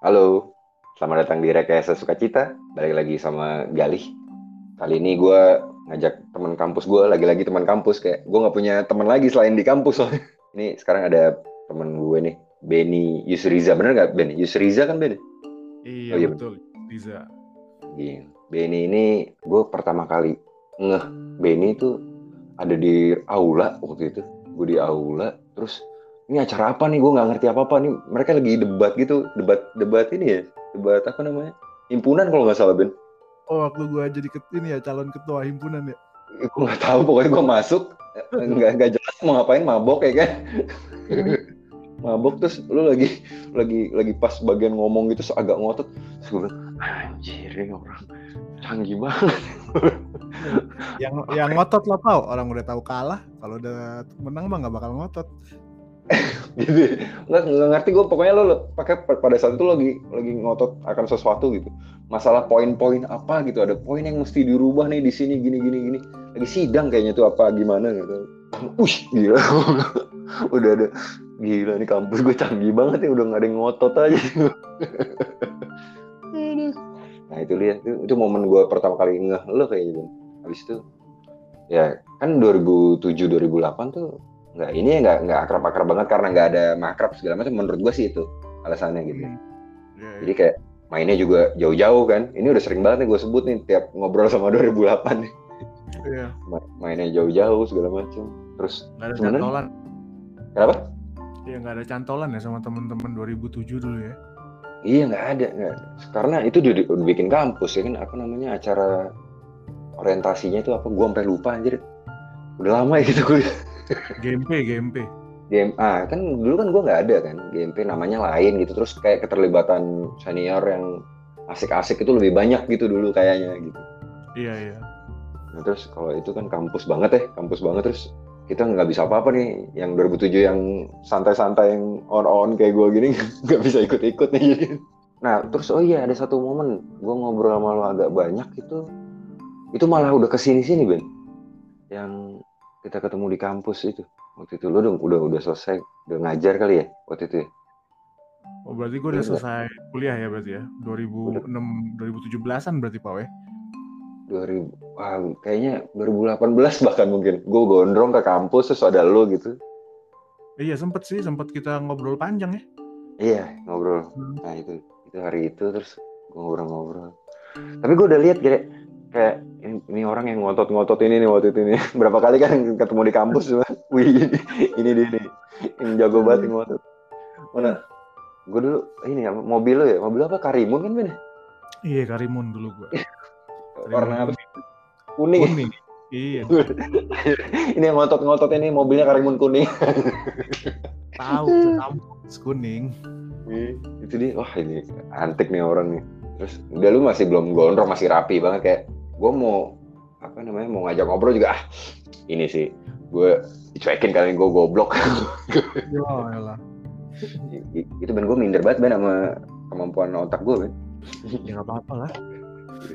Halo, selamat datang di Rekayasa Sukacita. Balik lagi sama Galih. Kali ini gue ngajak teman kampus gue, lagi-lagi teman kampus. Kayak gue nggak punya teman lagi selain di kampus soalnya. Ini sekarang ada teman gue nih, Benny Yusriza. Bener nggak Benny? Yusriza kan Benny? Iya, Oh, iya, betul, Riza. Iya. Benny ini gue pertama kali ngeh Benny itu ada di aula waktu itu. Gue di aula, terus ini acara apa nih? Gue nggak ngerti apa apa nih. Mereka lagi debat gitu, debat debat ini ya, debat apa namanya? Himpunan kalau nggak salah Ben. Oh, waktu gua jadi ket ini ya calon ketua himpunan ya. Gue nggak tahu, pokoknya gue masuk nggak nggak jelas mau ngapain mabok ya kan? mabok terus lu lagi lagi lagi pas bagian ngomong gitu so agak ngotot terus gue bilang anjir ini orang canggih banget Yang yang ngotot lah tau, orang udah tahu kalah, kalau udah menang mah nggak bakal ngotot. gitu nggak ngerti gue pokoknya lo pakai pada saat itu lagi lagi ngotot akan sesuatu gitu. Masalah poin-poin apa gitu. Ada poin yang mesti dirubah nih di sini gini gini gini. Lagi sidang kayaknya tuh apa gimana gitu. Ush, gila. Udah ada gila nih kampus gue canggih banget ya. Udah nggak ada yang ngotot aja. Nah itu lihat itu, itu momen gue pertama kali ngeh lo kayaknya Bang. habis itu ya kan 2007 2008 tuh nggak ini ya nggak nggak akrab akrab banget karena nggak ada makrab segala macam. Menurut gue sih itu alasannya gitu. Iya, jadi kayak mainnya juga jauh-jauh kan. Ini udah sering banget nih gue sebut nih tiap ngobrol sama 2008 nih iya. Ma- mainnya jauh-jauh segala macam. Terus Nggak ada cantolan. kenapa? Iya, nggak ada cantolan ya sama teman-teman 2007 dulu ya. iya nggak ada nggak karena itu udah, udah bikin kampus ya kan. Apa namanya acara orientasinya itu apa? Gue sampai lupa anjir. Udah lama ya gitu gue GMP, GMP. GMA kan dulu kan gue nggak ada kan GMP namanya lain gitu. Terus kayak keterlibatan senior yang asik-asik itu lebih banyak gitu dulu kayaknya gitu. Iya, iya. nah, terus kalau itu kan kampus banget ya kampus banget. Terus kita nggak bisa apa-apa nih yang 2007 yang santai-santai yang on-on kayak gue gini nggak bisa ikut-ikut nih jadi. Nah terus oh iya ada satu momen gue ngobrol sama lo agak banyak itu itu malah udah ke sini-sini Ben. Yang kita ketemu di kampus itu waktu itu lo udah udah, udah selesai udah ngajar kali ya waktu itu ya Oh, berarti gue udah selesai kuliah ya berarti ya. 2006, 2017-an berarti Pak ya. 2000 wah, kayaknya 2018 bahkan mungkin gue gondrong ke kampus terus ada lo gitu Iya, sempet sih, sempet kita ngobrol panjang ya. iya ngobrol Hmm. nah itu itu hari itu terus gue ngobrol-ngobrol tapi gue udah lihat kayak kayak ini, ini orang yang ngotot-ngotot ini nih waktu itu nih. Berapa kali kan ketemu di kampus cuma wih ini, ini dia nih. Yang jago banget yang ngotot. Mana? Gue dulu ini ya mobil lo ya? Mobil apa? Karimun kan bener Iya, Karimun dulu gue. warna apa kuning. Kuning. Iya, ini yang ngotot-ngotot ini mobilnya Karimun kuning. Tahu kampus kuning. Ih, itu dia. Wah ini antik nih orang nih. Terus udah lu masih belum gondrong masih rapi banget kayak gue mau apa namanya mau ngajak ngobrol juga ah ini sih gue dicuekin kali gue goblok Ya. I- itu ben gue minder banget ben sama kemampuan otak gue ben Ya nggak apa-apa lah.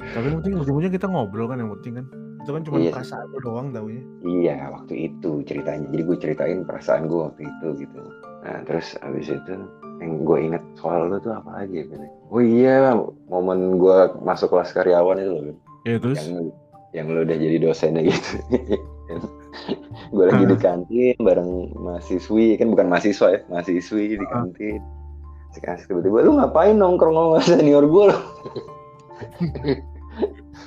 Tapi yang penting ujung-ujungnya kita ngobrol kan yang penting kan. Itu kan cuma Iya. perasaan lu doang taunya. iya waktu itu ceritanya jadi gue ceritain perasaan gue waktu itu gitu nah terus abis itu yang gue inget soal lu tuh apa lagi ya Ben? oh iya momen gue masuk kelas karyawan itu loh Ben. Ya terus? yang lu, yang lu udah jadi dosennya gitu. gue lagi di kantin bareng mahasiswi kan bukan mahasiswa ya mahasiswi di kantin. Asik-asik tiba-tiba lu ngapain nongkrong sama senior gue lo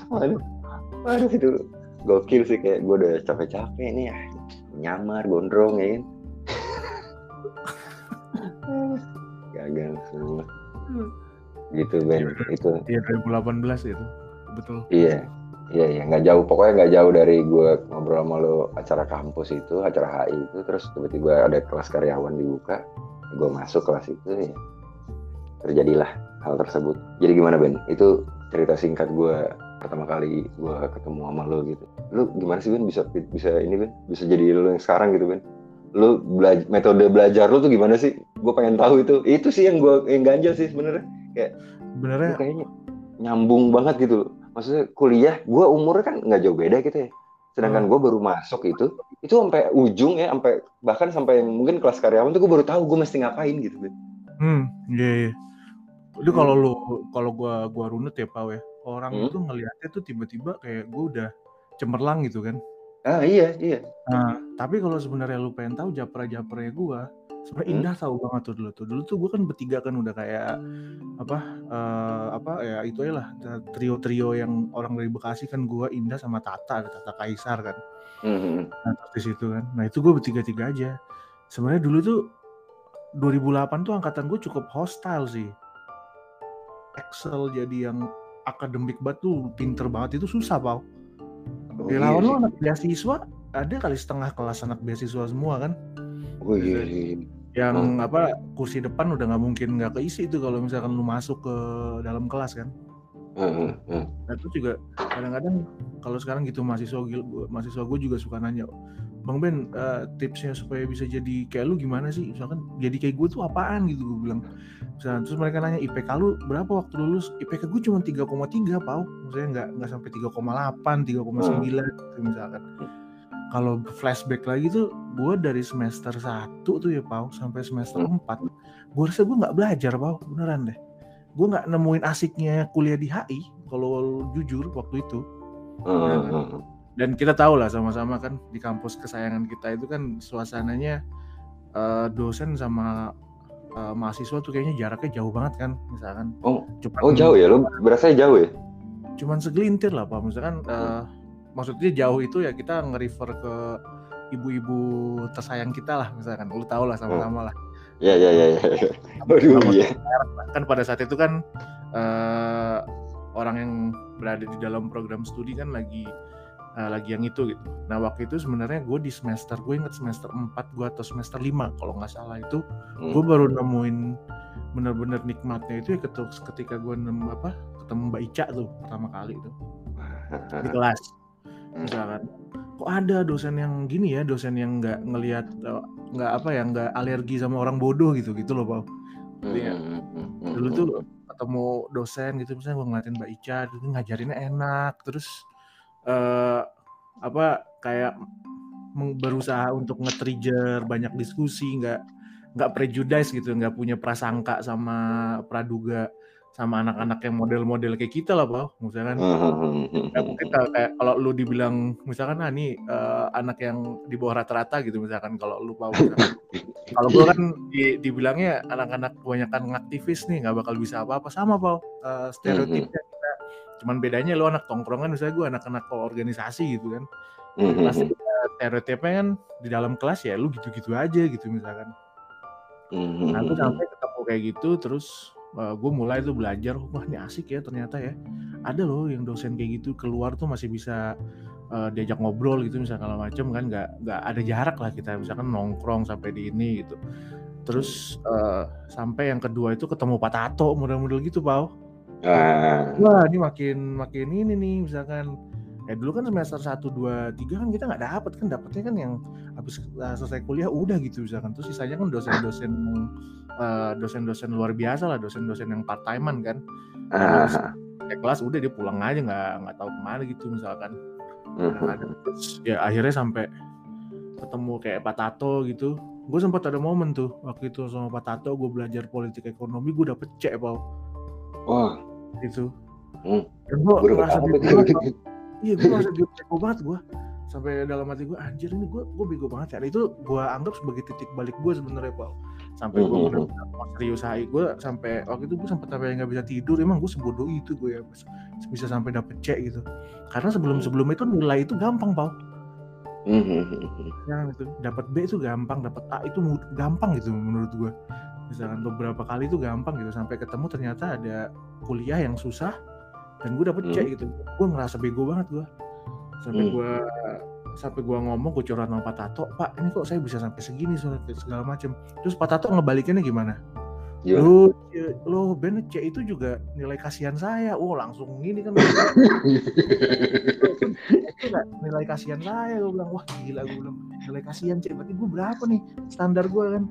aduh aduh itu gokil sih kayak gue udah capek-capek nih ya nyamar gondrong ya kan? Gagal semua. Gitu Ben itu. Iya 2018 itu. Betul. Iya, iya, iya, nggak jauh. Pokoknya nggak jauh dari gue ngobrol sama lo acara kampus itu, acara HI itu, terus tiba-tiba ada kelas karyawan dibuka, gue masuk kelas itu, ya terjadilah hal tersebut. Jadi gimana Ben? Itu cerita singkat gue pertama kali gue ketemu sama lo gitu. Lu gimana sih Ben bisa bisa ini Ben? Bisa jadi lo yang sekarang gitu Ben? Lu belajar metode belajar lu tuh gimana sih? Gue pengen tahu itu. Itu sih yang gue yang ganjel sih sebenarnya. Lu Sebenarnya kayaknya nyambung banget gitu maksudnya kuliah gue umurnya kan nggak jauh beda gitu ya sedangkan Hmm. gue baru masuk itu itu sampai ujung ya sampai bahkan sampai mungkin kelas karyawan tuh gue baru tahu gue mesti ngapain gitu hmm, iya iya. Itu kalau lu kalau gua gua runut ya Pau ya. Orang Hmm. itu ngelihatnya tuh tiba-tiba kayak gua udah cemerlang gitu kan. Ah iya iya. Nah, tapi kalau sebenarnya lu pengen tahu japra-japranya gua, sebenarnya Hmm. indah tahu banget tuh dulu tuh. Dulu tuh gua kan bertiga kan udah kayak apa eh, apa ya itu aja lah trio-trio yang orang dari Bekasi kan gua Indah sama Tata Tata Kaisar kan. Mhm. Nah, terus di situ kan. Nah, itu gue bertiga-tiga aja. Sebenarnya dulu tuh 2008 tuh angkatan gue cukup hostile sih. Excel jadi yang akademik banget tuh pinter banget itu susah, Pau. Oh, Ya iya lawan lu anak beasiswa ada kali setengah kelas anak beasiswa semua kan. Oh iya iya. Yang Hmm. apa kursi depan udah nggak mungkin nggak keisi itu kalau misalkan lu masuk ke dalam kelas kan. Heeh, heeh. Nah itu juga kadang-kadang kalau sekarang gitu mahasiswa mahasiswa gue juga suka nanya, Bang Ben eh, tipsnya supaya bisa jadi kayak lu gimana sih? Misalkan jadi kayak gue tuh apaan gitu gue bilang. Misalkan, terus mereka nanya IPK lu berapa waktu lulus? IPK gue cuma 3,3 pau. Maksudnya nggak nggak sampai 3,8, 3,9 gitu misalkan. Kalau flashback lagi tuh gue dari semester 1 tuh ya pau sampai semester Hmm. 4 gue rasa gue nggak belajar pau beneran deh. Gue nggak nemuin asiknya kuliah di HI kalau jujur waktu itu. Heeh, heeh. dan kita tahu lah sama-sama kan di kampus kesayangan kita itu kan suasananya eh, dosen sama eh, mahasiswa tuh kayaknya jaraknya jauh banget kan misalkan. Oh, cuman, oh jauh ya? Lu berasa jauh ya? cuman segelintir lah pak misalkan eh, maksudnya jauh itu ya kita nge-refer ke ibu-ibu tersayang kita lah misalkan lu tahu lah sama-sama lah Iya iya iya iya. Aduh Sama- iya. kan pada saat itu kan eh, orang yang berada di dalam program studi kan lagi eh, lagi yang itu gitu. Nah waktu itu sebenarnya gue di semester gue inget semester 4 gue atau semester 5 kalau nggak salah itu Hmm. gue baru nemuin bener-bener nikmatnya itu ya ketika gue nemu apa ketemu Mbak Ica tuh pertama kali itu di kelas misalkan. Kok ada dosen yang gini ya dosen yang nggak ngelihat eh, nggak apa ya nggak alergi sama orang bodoh gitu gitu loh Pak. Hmm, dulu tuh ketemu dosen gitu misalnya gue ngeliatin Mbak Ica dulu ngajarinnya enak terus eh apa kayak berusaha untuk nge-trigger banyak diskusi nggak nggak prejudice gitu nggak punya prasangka sama praduga sama anak-anak yang model-model kayak kita lah Pak. Misalkan Hmm, Ya, mungkin kalau kayak kalau lu dibilang misalkan ah nih eh, anak yang di bawah rata-rata gitu misalkan kalau lu misalkan. kalau gua kan di, dibilangnya anak-anak kebanyakan aktivis nih nggak bakal bisa apa-apa. Sama Pau Eh, stereotipnya kita. Cuman bedanya lu anak tongkrongan misalnya gua anak-anak organisasi gitu kan. Hmm, pasti stereotipnya kan di dalam kelas ya lu gitu-gitu aja gitu misalkan. Hmm, Nah, gue sampai ketemu kayak gitu, terus gue mulai tuh belajar, wah ini asik ya ternyata ya. Ada loh yang dosen kayak gitu keluar tuh masih bisa eh, diajak ngobrol gitu misalnya kalau macem kan nggak nggak ada jarak lah kita misalkan nongkrong sampai di ini gitu. Terus eh, sampai yang kedua itu ketemu Pak Tato model-model gitu, Pau. Ah, Wah, ini makin makin ini nih misalkan ya dulu kan semester 1 2 3 kan kita nggak dapet kan dapetnya kan yang habis uh, selesai kuliah udah gitu misalkan. Terus sisanya kan dosen-dosen uh, dosen-dosen luar biasa lah dosen-dosen yang part timean kan ah, kayak kelas udah dia pulang aja nggak nggak tahu ke mana gitu misalkan. Hmm, Nah, terus ya akhirnya sampai ketemu kayak Pak Tato gitu. Gue sempat ada momen tuh waktu itu sama Pak Tato gue belajar politik ekonomi gue dapet C Pau. Wah, itu. Hmm. dan gue merasa iya gue merasa bego banget gue sampai dalam hati gue anjir ini gue gue bego banget ya. Itu gue anggap sebagai titik balik gue sebenarnya Paul sampai gue benar-benar mau serius hai gue sampai waktu itu gue sempat sampai nggak bisa tidur. Emang gue sebodoh itu gue ya bisa sampai dapet C gitu. Karena sebelum sebelum itu nilai itu gampang Paul Hmm, hmm, hmm, hmm. ya itu dapat B itu gampang dapat A itu gampang gitu menurut gue misalkan beberapa kali itu gampang gitu sampai ketemu ternyata ada kuliah yang susah dan gue dapet C Hmm. gitu gue ngerasa bego banget gue sampai Hmm. gue sampai gue ngomong gue curhat sama Pak Tato Pak ini kok saya bisa sampai segini soalnya segala macem terus Pak Tato ngebalikinnya gimana Gimana? lo lo Ben C itu juga nilai kasihan saya oh langsung gini kan nilai kasihan saya gue bilang wah gila gue bilang nilai kasihan C berarti gue berapa nih standar gue kan.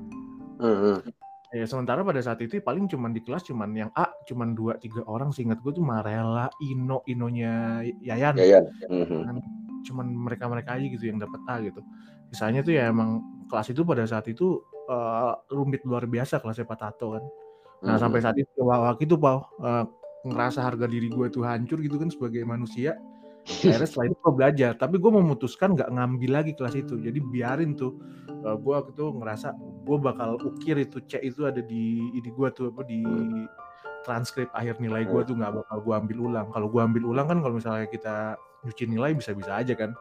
Ya sementara pada saat itu paling cuman di kelas cuman yang A cuman dua tiga orang seingat gue tuh Marella Ino Inonya Yayan Yayan. Hmm. Kan cuman mereka mereka aja gitu yang dapat A gitu misalnya tuh ya emang kelas itu pada saat itu eh, rumit luar biasa kelasnya Pak Tato kan Nah Hmm. sampai saat itu waktu itu Pau eh, ngerasa harga diri gue tuh hancur gitu kan sebagai manusia. Akhirnya setelah itu gue belajar, tapi gue memutuskan nggak ngambil lagi kelas itu. Jadi biarin tuh, eh, gue waktu itu ngerasa gue bakal ukir itu C itu ada di ini gue tuh apa di transkrip akhir nilai gue tuh nggak bakal gue ambil ulang. Kalau gue ambil ulang kan kalau misalnya kita nyuci nilai bisa-bisa aja kan.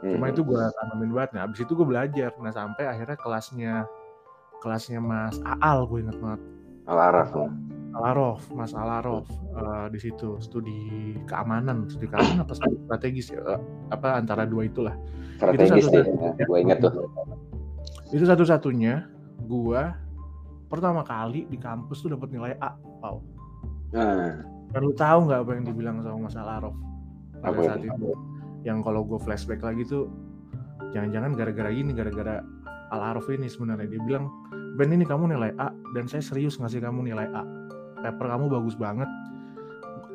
Cuma Hmm. itu gue tanamin banget. Nah abis itu gue belajar. Nah sampai akhirnya kelasnya kelasnya Mas Aal gue inget banget. Al-Araf. Alarof, Mas Alarof eh, di situ studi keamanan, studi keamanan apa studi strategis ya, eh, apa antara dua itulah. Strategis satu- deh. Ya. Gue inget tuh. Itu satu-satunya gua pertama kali di kampus tuh dapat nilai A, Pau. Nah, Dan lu tahu nggak apa yang dibilang sama Mas Alarof pada Apa saat itu? itu? Yang kalau gue flashback lagi tuh, jangan-jangan gara-gara ini, gara-gara Alarof ini sebenarnya dia bilang, Ben ini kamu nilai A dan saya serius ngasih kamu nilai A. Paper kamu bagus banget.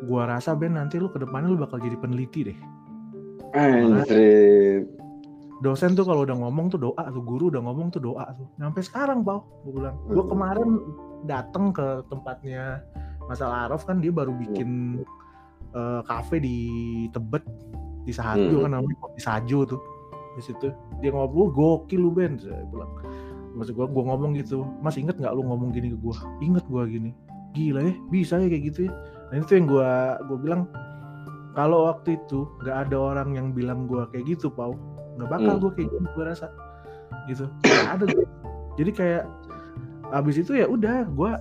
Gua rasa Ben nanti lu ke depannya lu bakal jadi peneliti deh. anjir. Dosen tuh kalau udah ngomong tuh doa tuh, guru udah ngomong tuh doa tuh. Sampai sekarang, Pau, gue bilang. Gue Hmm. kemarin datang ke tempatnya Mas Alarof kan dia baru bikin eh, kafe di Tebet di Sahajo Hmm. kan namanya kopi Sajo tuh. Di situ dia ngobrol gokil lu Ben, saya bilang. Maksud gue, gue ngomong gitu, Mas inget nggak lu ngomong gini ke gue? Inget gue gini. Gila ya, bisa ya kayak gitu ya. Nah itu yang gue gue bilang kalau waktu itu nggak ada orang yang bilang gue kayak gitu, Pau, nggak bakal Hmm. gue kayak gitu gue rasa gitu. Nggak ada tuh. Jadi kayak abis itu ya udah gue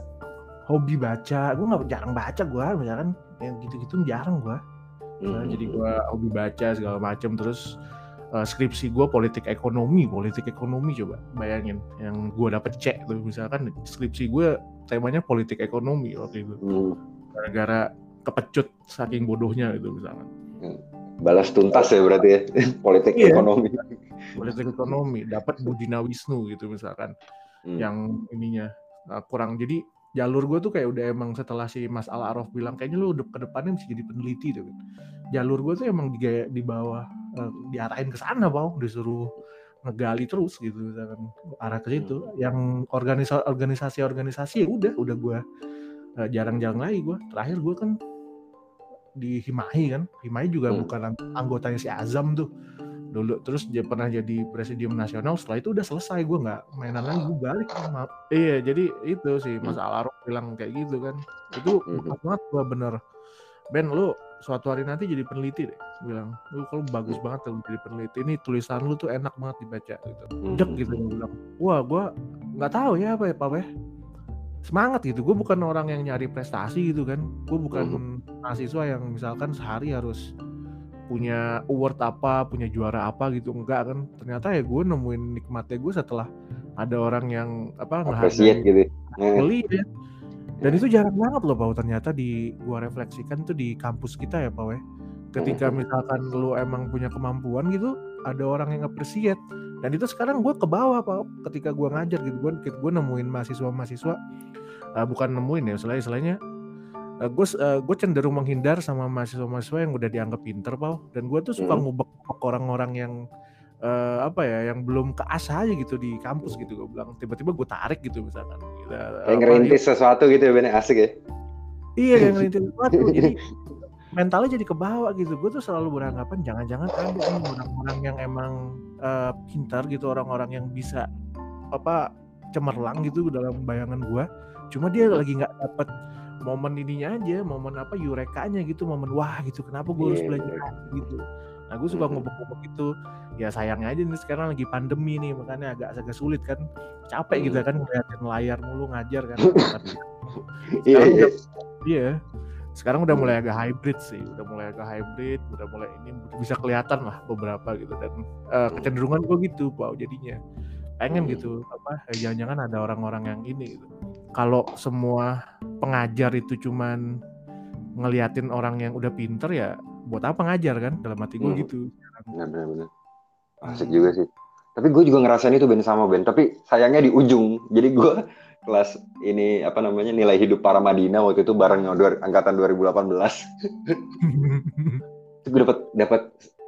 hobi baca, gue nggak jarang baca gue, misalkan yang gitu-gitu jarang gue. Nah, Hmm. jadi gue hobi baca segala macam terus eh, skripsi gue politik ekonomi politik ekonomi coba bayangin yang gue dapet C tuh misalkan skripsi gue temanya politik ekonomi waktu itu Hmm. gara-gara kepecut saking bodohnya gitu misalkan Balas tuntas ya berarti ya. Politik Iya. ekonomi. politik ekonomi dapat Budina Wisnu gitu misalkan Hmm. yang ininya nah, kurang jadi jalur gue tuh kayak udah emang setelah si Mas Al Araf bilang kayaknya lu ke depannya bisa jadi peneliti tuh jalur gue tuh emang di, di bawah eh, diarahin ke sana bau disuruh ngegali terus gitu misalkan. Arah ke situ. Yang organisasi organisasi organisasi ya udah udah gue eh, jarang-jarang lagi gue terakhir gue kan di Himahi kan. Himahi juga Hmm. bukan ang- anggotanya si Azam tuh. Dulu terus dia pernah jadi presidium nasional. Setelah itu udah selesai gue nggak mainan lagi. Gue balik maaf iya jadi itu sih Mas Alaro bilang kayak gitu kan. Itu Hmm. banget gue bener. Ben lu suatu hari nanti jadi peneliti deh. Bilang lu kalau bagus banget kalau jadi peneliti ini tulisan lu tuh enak banget dibaca gitu. Hmm. dek gitu. Gue bilang wah gue nggak tahu ya apa ya pak. Semangat gitu. Gue bukan orang yang nyari prestasi gitu kan. Gue bukan mahasiswa yang misalkan sehari harus punya award apa punya juara apa gitu. Enggak kan. Ternyata ya gue nemuin nikmatnya gue setelah ada orang yang apa Appreciate gitu. Hmm. Dan itu jarang banget loh Pau ternyata di gua refleksikan tuh di kampus kita ya Pau ya. Ketika misalkan lu emang punya kemampuan gitu ada orang yang appreciate dan itu sekarang gue ke bawah Pau ketika gua ngajar gitu. Gue gue nemuin mahasiswa-mahasiswa eh, bukan nemuin ya istilahnya istilahnya gue gue cenderung menghindar sama mahasiswa-mahasiswa yang udah dianggap pinter Pau. Dan gue tuh suka Hmm. ngubek orang-orang yang eh, apa ya yang belum keasah aja gitu di kampus gitu gue bilang tiba-tiba gue tarik gitu misalkan gitu. Apa, ngerintis sesuatu gitu ya Ben asik ya. Iya yang ngerintis sesuatu. Jadi mentalnya jadi ke bawah gitu. Gue tuh selalu beranggapan jangan-jangan ada orang-orang yang emang eh, pintar gitu, orang-orang yang bisa apa cemerlang gitu dalam bayangan gue. Cuma dia lagi nggak dapet momen ininya aja, momen apa yurekanya gitu, momen wah gitu. Kenapa gue harus Iya, belajar iya. gitu? Nah gue suka Mhm. ngubek-ngubek gitu. Ya sayangnya aja nih sekarang lagi pandemi nih, makanya agak agak sulit kan. Capek gitu Mhm. kan ngeliatin layar mulu ngajar kan. Iya iya. Iya. Sekarang udah mulai agak hybrid sih, udah mulai agak hybrid, udah mulai ini bisa kelihatan lah beberapa gitu dan eh, kecenderungan gue gitu, Pak jadinya. Pengen gitu apa eh, jangan-jangan ada orang-orang yang ini gitu. Kalau semua pengajar itu cuman ngeliatin orang yang udah pinter ya buat apa ngajar kan dalam hati gue Hmm. gitu. Benar benar benar. Asik juga sih. Tapi gue juga ngerasain itu Ben sama Ben. Tapi sayangnya di ujung. Jadi gue kelas ini apa namanya nilai hidup para Madinah waktu itu bareng dua- angkatan 2018. Itu gue dapat dapat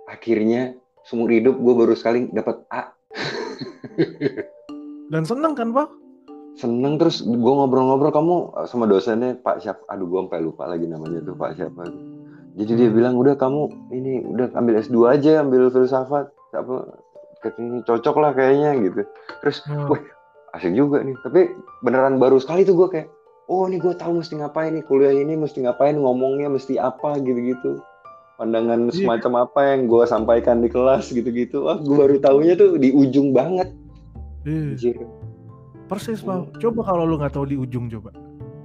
akhirnya seumur hidup gue baru sekali dapat A. dan seneng kan, Pak? seneng terus gue ngobrol-ngobrol kamu eh, sama dosennya Pak siapa aduh gue sampai lupa lagi namanya tuh Pak siapa jadi dia Hmm. bilang udah kamu ini udah ambil S2 aja ambil filsafat apa ini cocok lah kayaknya gitu terus Hmm. wih asik juga nih tapi beneran baru sekali tuh gue kayak oh ini gue tahu mesti ngapain nih kuliah ini mesti ngapain ngomongnya mesti apa gitu-gitu pandangan Iya. semacam apa yang gue sampaikan di kelas gitu-gitu wah gue baru tahunya tuh di ujung banget anjir Persis, Pau. Coba kalau lu nggak tahu di ujung coba.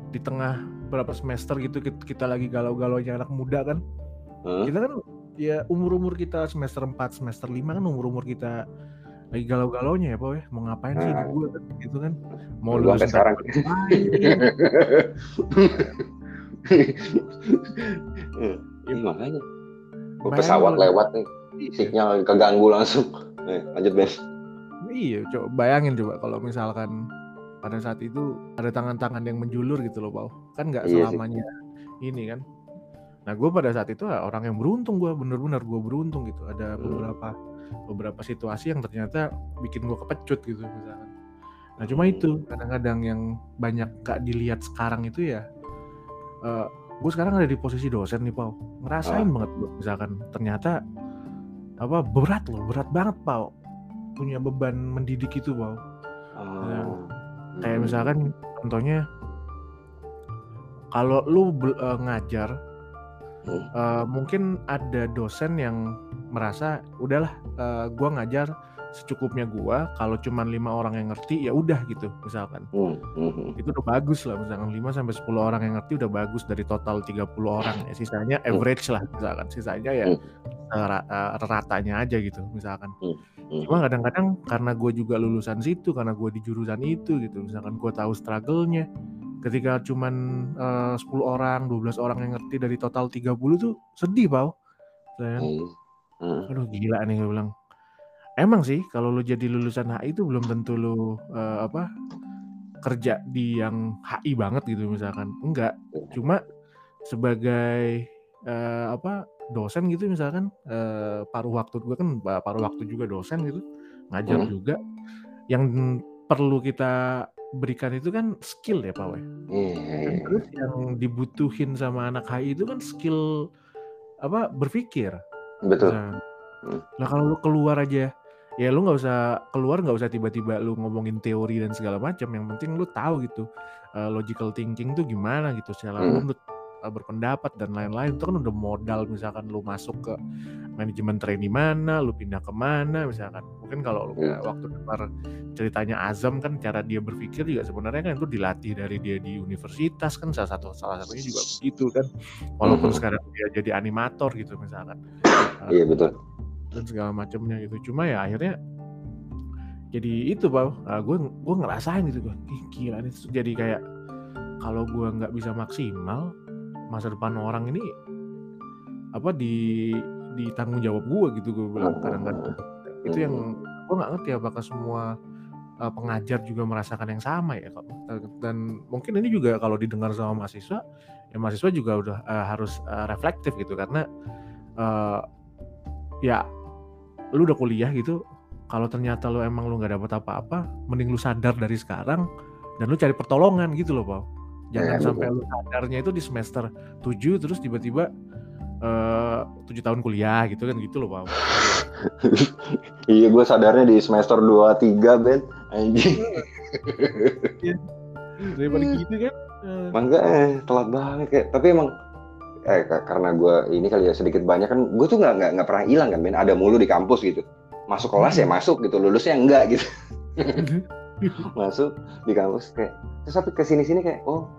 Di tengah berapa semester gitu kita, kita lagi galau-galaunya anak muda kan. Hah? Kita kan ya umur-umur kita semester 4, semester 5 kan umur-umur kita lagi galau-galaunya ya, Pau ya. Mau ngapain sih Nah. gue gitu kan. Mau sampai sekarang. Iya, makanya Gua Bayangin pesawat kalau- lewat nih Iya. sinyal keganggu langsung eh, lanjut Ben Iya, coba bayangin coba kalau misalkan pada saat itu ada tangan-tangan yang menjulur gitu loh, Pau. Kan nggak Iya sih. selamanya ini kan. Nah, gue pada saat itu ah, orang yang beruntung gue, bener-bener gue beruntung gitu. Ada Hmm. beberapa beberapa situasi yang ternyata bikin gue kepecut gitu misalkan. Nah, cuma Hmm. itu kadang-kadang yang banyak gak dilihat sekarang itu ya. gue sekarang ada di posisi dosen nih, Pau. Ngerasain Ah. banget gua misalkan ternyata apa berat loh, berat banget, Pau. Punya beban mendidik itu, Pau. Oh. Kayak Hmm. misalkan contohnya kalau lu eh, ngajar Hmm. eh, mungkin ada dosen yang merasa udahlah eh, gua ngajar secukupnya gua kalau cuman lima orang yang ngerti ya udah gitu misalkan Hmm, hmm, hmm. itu udah bagus lah misalkan 5 sampai 10 orang yang ngerti udah bagus dari total 30 orang ya sisanya average lah misalkan sisanya ya ra- eh, ratanya aja gitu misalkan Hmm. cuma kadang-kadang karena gue juga lulusan situ karena gue di jurusan itu gitu misalkan gue tahu struggle-nya ketika cuman eh, 10 orang 12 orang yang ngerti dari total 30 tuh sedih pau saya Hmm. Hmm. aduh gila nih gue bilang emang sih kalau lu jadi lulusan HI itu belum tentu lu eh, apa kerja di yang HI banget gitu misalkan enggak cuma sebagai eh, apa dosen gitu misalkan eh, paruh waktu gue kan pa- paruh waktu juga dosen gitu ngajar Hmm. juga yang perlu kita berikan itu kan skill ya Pak Dan iya. terus yang dibutuhin sama anak HI itu kan skill apa berpikir betul Nah, Hmm. nah kalau lu keluar aja, ya lu nggak usah keluar nggak usah tiba-tiba lu ngomongin teori dan segala macam. Yang penting lu tahu gitu uh, logical thinking tuh gimana gitu secara Hmm. lu uh, berpendapat dan lain-lain itu kan udah modal misalkan lu masuk ke manajemen trainee mana, lu pindah ke mana misalkan. Mungkin kalau lu kayak waktu dengar ceritanya Azam kan cara dia berpikir juga sebenarnya kan itu dilatih dari dia di universitas kan salah satu salah satunya juga begitu kan. Walaupun Mhm. sekarang dia jadi animator gitu misalkan. Uh, iya betul dan segala macamnya gitu. Cuma ya akhirnya jadi itu bang. Gue gue ngerasain gitu gue gila nih. Jadi kayak kalau gue nggak bisa maksimal masa depan orang ini apa di di tanggung jawab gue gitu gue bilang kadang-kadang. Itu yang gue nggak ngerti apakah semua uh, pengajar juga merasakan yang sama ya dan mungkin ini juga kalau didengar sama mahasiswa ya mahasiswa juga udah uh, harus uh, reflektif gitu karena uh, ya lu udah kuliah gitu kalau ternyata lu emang lu nggak dapat apa-apa mending lu sadar dari sekarang dan lu cari pertolongan gitu loh Pau jangan Ya, sampai lu sadarnya itu di semester 7 terus tiba-tiba eh, tujuh tahun kuliah gitu kan gitu loh Pau iya gue sadarnya di semester 2 3 Ben. Anjing. Daripada Hmm. gitu kan eh, Mangga eh telat banget kayak tapi emang eh ka- karena gue ini kali ya sedikit banyak kan gue tuh nggak nggak nggak pernah hilang kan Ben. Ada mulu di kampus gitu. Masuk kelas ya masuk gitu lulusnya enggak gitu. Masuk di kampus kayak terus tapi ke sini sini kayak oh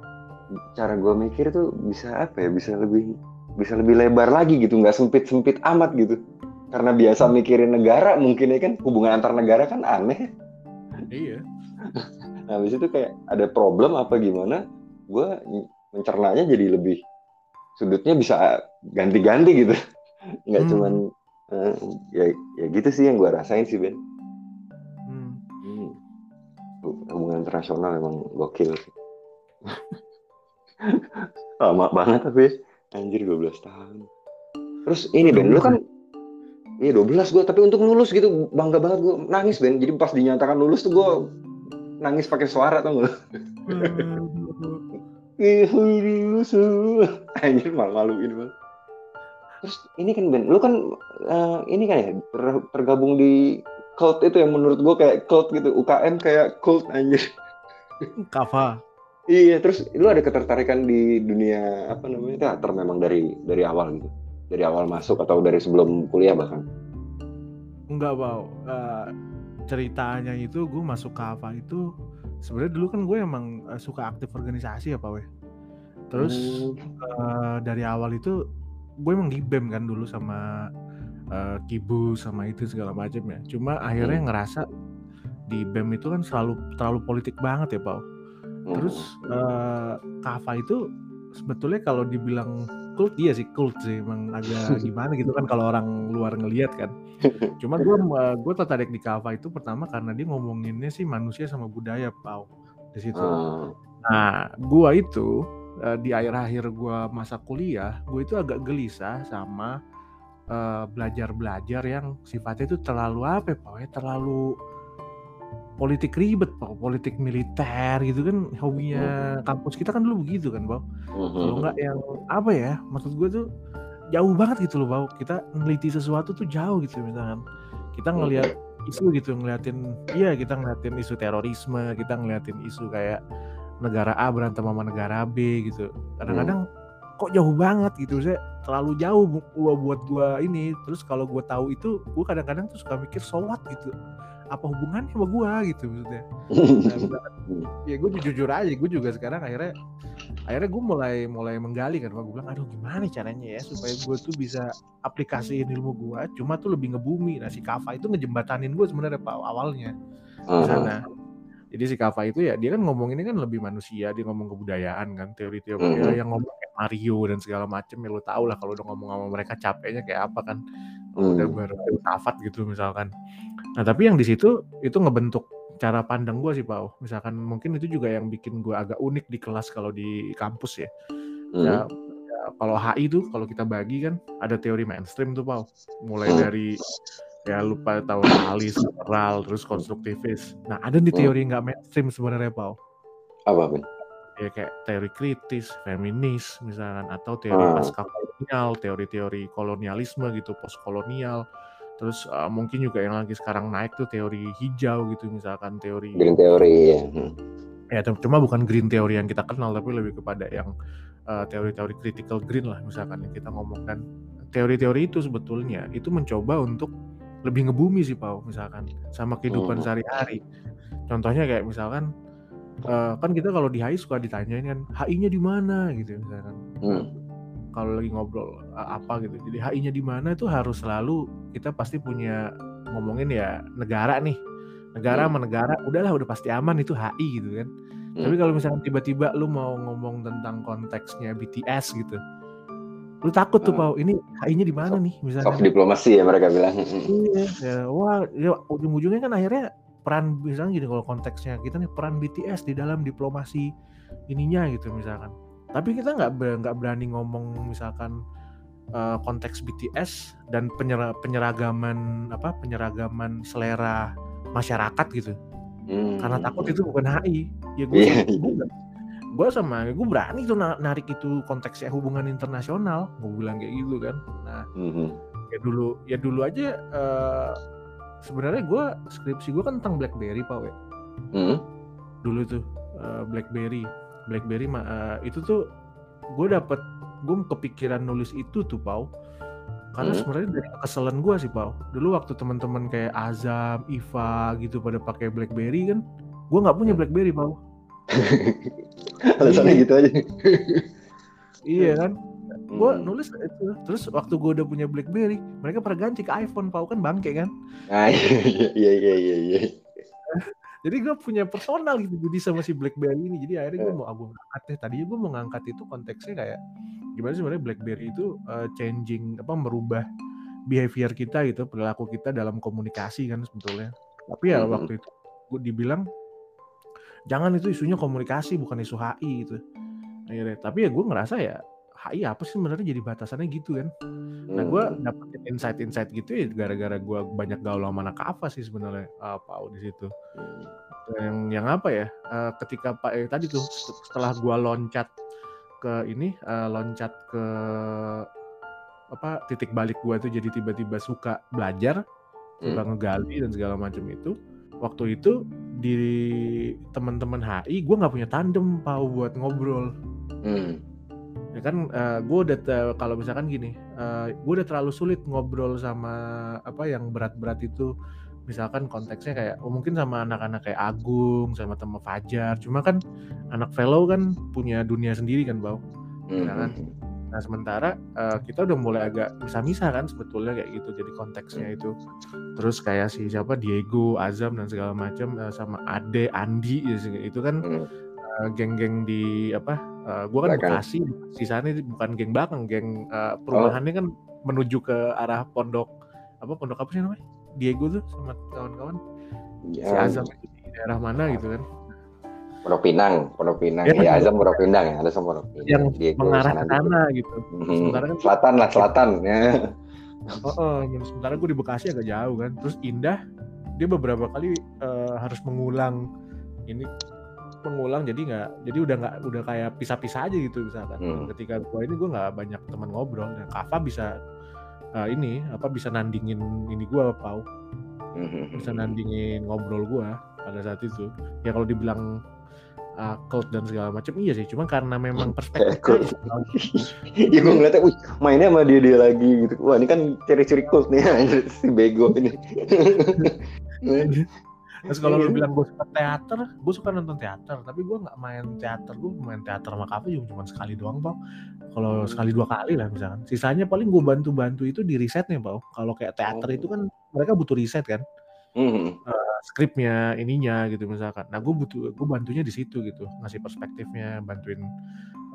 cara gue mikir tuh bisa apa ya bisa lebih bisa lebih lebar lagi gitu nggak sempit sempit amat gitu. Karena biasa mikirin negara mungkin ya kan hubungan antar negara kan aneh. Iya. Nah habis itu kayak ada problem apa gimana gue mencernanya jadi lebih sudutnya bisa ganti-ganti gitu nggak Hmm. cuman eh, ya ya gitu sih yang gue rasain sih Ben Hmm. Hmm. Hubungan internasional emang gokil sih. Lama banget tapi anjir 12 tahun. Terus ini Ben, lu kan Iya 12 gue, tapi untuk lulus gitu bangga banget gue nangis Ben. Jadi pas dinyatakan lulus tuh gue nangis pakai suara tau gak? Anjir malu-maluin banget. Terus ini kan Ben, lu kan uh, ini kan ya ter tergabung di cult itu yang menurut gue kayak cult gitu, UKM kayak cult anjir. Kava. Iya, terus lu ada ketertarikan di dunia apa namanya teater memang dari dari awal gitu, dari awal masuk atau dari sebelum kuliah bahkan? Enggak, Bau. Uh, ceritanya itu gue masuk Kava itu sebenarnya dulu kan gue emang uh, suka aktif organisasi ya, Pak Weh. Terus hmm. uh, dari awal itu gue emang di BEM kan dulu sama uh, Kibu sama itu segala macam ya. Cuma akhirnya hmm. ngerasa di BEM itu kan selalu terlalu politik banget ya, Pak Terus uh, Kava itu sebetulnya kalau dibilang cult iya sih cult sih emang agak gimana gitu kan kalau orang luar ngelihat kan. Cuma gue gue tertarik di Kava itu pertama karena dia ngomonginnya sih manusia sama budaya pau di situ. Uh. Nah, gue itu uh, di akhir-akhir gue masa kuliah, gue itu agak gelisah sama belajar-belajar uh, yang sifatnya itu terlalu apa ya, terlalu politik ribet pak politik militer gitu kan hobinya hmm. kampus kita kan dulu begitu kan bang hmm. kalau nggak yang apa ya maksud gue tuh jauh banget gitu loh bang kita neliti sesuatu tuh jauh gitu misalkan. Kita ngelihat isu gitu ngeliatin iya kita ngeliatin isu terorisme kita ngeliatin isu kayak negara A berantem sama negara B gitu. Kadang-kadang hmm. kok jauh banget gitu saya terlalu jauh buat buat gua ini. Terus kalau gua tahu itu gua kadang-kadang tuh suka mikir sowat gitu apa hubungannya sama gue gitu maksudnya. Nah, ya gue jujur aja gue juga sekarang akhirnya akhirnya gue mulai mulai menggali kan gue bilang aduh gimana caranya ya supaya gue tuh bisa aplikasiin ilmu gue cuma tuh lebih ngebumi. Nah si Kava itu ngejembatanin gue sebenarnya pak awalnya. Di sana. Jadi si Kava itu ya dia kan ngomong ini kan lebih manusia dia ngomong kebudayaan kan teori-teori. Uh yang ngomong kayak Mario dan segala macem ya lo tau lah kalau udah ngomong sama mereka capeknya kayak apa kan. Udah baru tafat gitu misalkan Nah, tapi yang di situ itu ngebentuk cara pandang gue sih, Pau. Misalkan mungkin itu juga yang bikin gue agak unik di kelas kalau di kampus ya. Hmm. Ya, ya kalau HI tuh kalau kita bagi kan ada teori mainstream tuh, Pau. Mulai hmm. dari ya lupa tahu analis, liberal, terus konstruktivis. Nah, ada nih teori hmm. nggak mainstream sebenarnya, Pau. Apa, Ben? Ya kayak teori kritis, feminis misalkan atau teori hmm. pasca kolonial, teori-teori kolonialisme gitu, postkolonial Terus uh, mungkin juga yang lagi sekarang naik tuh teori hijau gitu misalkan teori green theory ya. Hmm. Ya cuma bukan green theory yang kita kenal tapi lebih kepada yang uh, teori-teori critical green lah misalkan yang kita ngomong dan teori-teori itu sebetulnya itu mencoba untuk lebih ngebumi sih Pau misalkan sama kehidupan hmm. sehari-hari. Contohnya kayak misalkan uh, kan kita kalau di HI suka ditanyain kan HI-nya di mana gitu misalkan. Hmm kalau lagi ngobrol apa gitu. Jadi HI-nya di mana itu harus selalu kita pasti punya ngomongin ya negara nih. Negara hmm. sama negara udahlah udah pasti aman itu HI gitu kan. Hmm. Tapi kalau misalnya tiba-tiba lu mau ngomong tentang konteksnya BTS gitu. Lu takut tuh, hmm. Pau, ini HI-nya di mana nih misalnya. Soft diplomasi ya mereka bilang. Iya, ya, wah, ya, ujung-ujungnya kan akhirnya peran misalnya gini kalau konteksnya kita nih peran BTS di dalam diplomasi ininya gitu misalkan tapi kita nggak nggak berani ngomong misalkan uh, konteks BTS dan penyera, penyeragaman apa penyeragaman selera masyarakat gitu hmm. karena takut itu bukan HI ya gue yeah. gue, gue sama gue berani tuh narik itu konteksnya hubungan internasional gue bilang kayak gitu kan nah mm-hmm. ya dulu ya dulu aja uh, sebenarnya gue skripsi gue kan tentang BlackBerry pak mm-hmm. dulu tuh uh, BlackBerry BlackBerry uh, itu tuh gue dapet gue kepikiran nulis itu tuh pau. Karena hmm. sebenarnya dari keselan gue sih pau. Dulu waktu teman-teman kayak Azam, Iva gitu pada pakai BlackBerry kan gue nggak punya hmm. BlackBerry pau. Alasannya gitu aja. Iya kan? Gue hmm. nulis itu. Terus waktu gue udah punya BlackBerry mereka pernah ganti ke iPhone pau. Kan bangke kan? Ah, iya iya iya iya, iya jadi gue punya personal gitu jadi sama si BlackBerry ini. Jadi akhirnya gue mau aku ngangkat deh. Tadinya gue mau ngangkat itu konteksnya kayak gimana sih sebenarnya BlackBerry itu uh, changing apa merubah behavior kita gitu perilaku kita dalam komunikasi kan sebetulnya. Tapi ya mm-hmm. waktu itu gue dibilang jangan itu isunya komunikasi bukan isu HI gitu. Akhirnya. Tapi ya gue ngerasa ya HI apa sih sebenarnya jadi batasannya gitu kan nah gue hmm. dapetin insight-insight gitu ya gara-gara gue banyak gaul sama anak apa sih sebenarnya apa di situ yang yang apa ya uh, ketika pak eh, tadi tuh setelah gua loncat ke ini uh, loncat ke apa titik balik gua tuh jadi tiba-tiba suka belajar suka hmm. ngegali dan segala macam itu waktu itu di teman-teman HI gue nggak punya tandem pau buat ngobrol hmm. Ya kan uh, gue udah kalau misalkan gini uh, gue udah terlalu sulit ngobrol sama apa yang berat-berat itu. Misalkan konteksnya kayak oh, mungkin sama anak-anak kayak Agung sama teman Fajar. Cuma kan anak fellow kan punya dunia sendiri kan bau? -hmm. kan? Nah sementara uh, kita udah mulai agak bisa-bisa kan sebetulnya kayak gitu jadi konteksnya itu. Terus kayak si siapa Diego Azam dan segala macam uh, sama Ade Andi ya, itu kan. Uh, geng-geng di apa uh, gua kan Bekasi sisanya bukan geng belakang geng uh, perumahannya oh. kan menuju ke arah pondok apa pondok apa sih namanya Diego tuh sama kawan-kawan ya. si Azam di daerah mana gitu kan Pondok Pinang, Pondok Pinang. Ya, ya Azam Pondok Pinang ya, ada sama Pondok Pinang. Yang Diego mengarah ke sana gitu. Hmm, sementara kan selatan lah, selatan ya. Oh, oh, sementara gue di Bekasi agak jauh kan. Terus Indah dia beberapa kali uh, harus mengulang ini mengulang jadi nggak jadi udah nggak udah kayak pisah-pisah aja gitu misalkan. Hmm. ketika gue ini gue nggak banyak teman ngobrol dan Kava bisa uh, ini apa bisa nandingin ini gua pau. Mm-hmm. bisa nandingin ngobrol gua pada saat itu. Ya kalau dibilang uh, dan segala macam iya sih. Cuma karena memang perspektif ya gue ngeliatnya wih mainnya sama dia dia lagi gitu. Wah ini kan ciri-ciri cult nih si bego ini Terus kalau lu iya. bilang gue suka teater, gue suka nonton teater, tapi gue nggak main teater, gue main teater sama kafe cuma sekali doang, bang. Kalau hmm. sekali dua kali lah misalkan. Sisanya paling gue bantu-bantu itu di risetnya, bang. Kalau kayak teater oh. itu kan mereka butuh riset kan. Hmm. Uh, skripnya ininya gitu misalkan. Nah gue butuh gue bantunya di situ gitu, ngasih perspektifnya, bantuin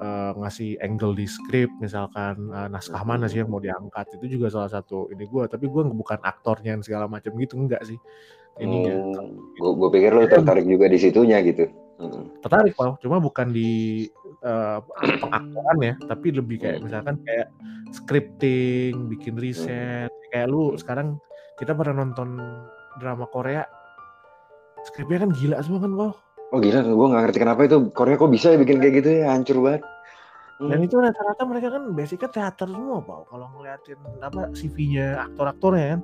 uh, ngasih angle di skrip misalkan uh, naskah mana sih yang mau diangkat itu juga salah satu ini gue. Tapi gue bukan aktornya dan segala macam gitu enggak sih ininya. Hmm, gue gue pikir lo tertarik juga di situnya gitu. Hmm. Tertarik pak, cuma bukan di uh, pengaktoran ya, tapi lebih kayak hmm. misalkan kayak scripting, bikin hmm. riset. Hmm. Kayak lu sekarang kita pernah nonton drama Korea, skripnya kan gila semua kan pak. Oh gila, gue gak ngerti kenapa itu Korea kok bisa ya bikin kayak gitu ya, hancur banget. Hmm. Dan itu rata-rata mereka kan basicnya teater semua, Pak. Kalau ngeliatin apa CV-nya aktor-aktornya kan.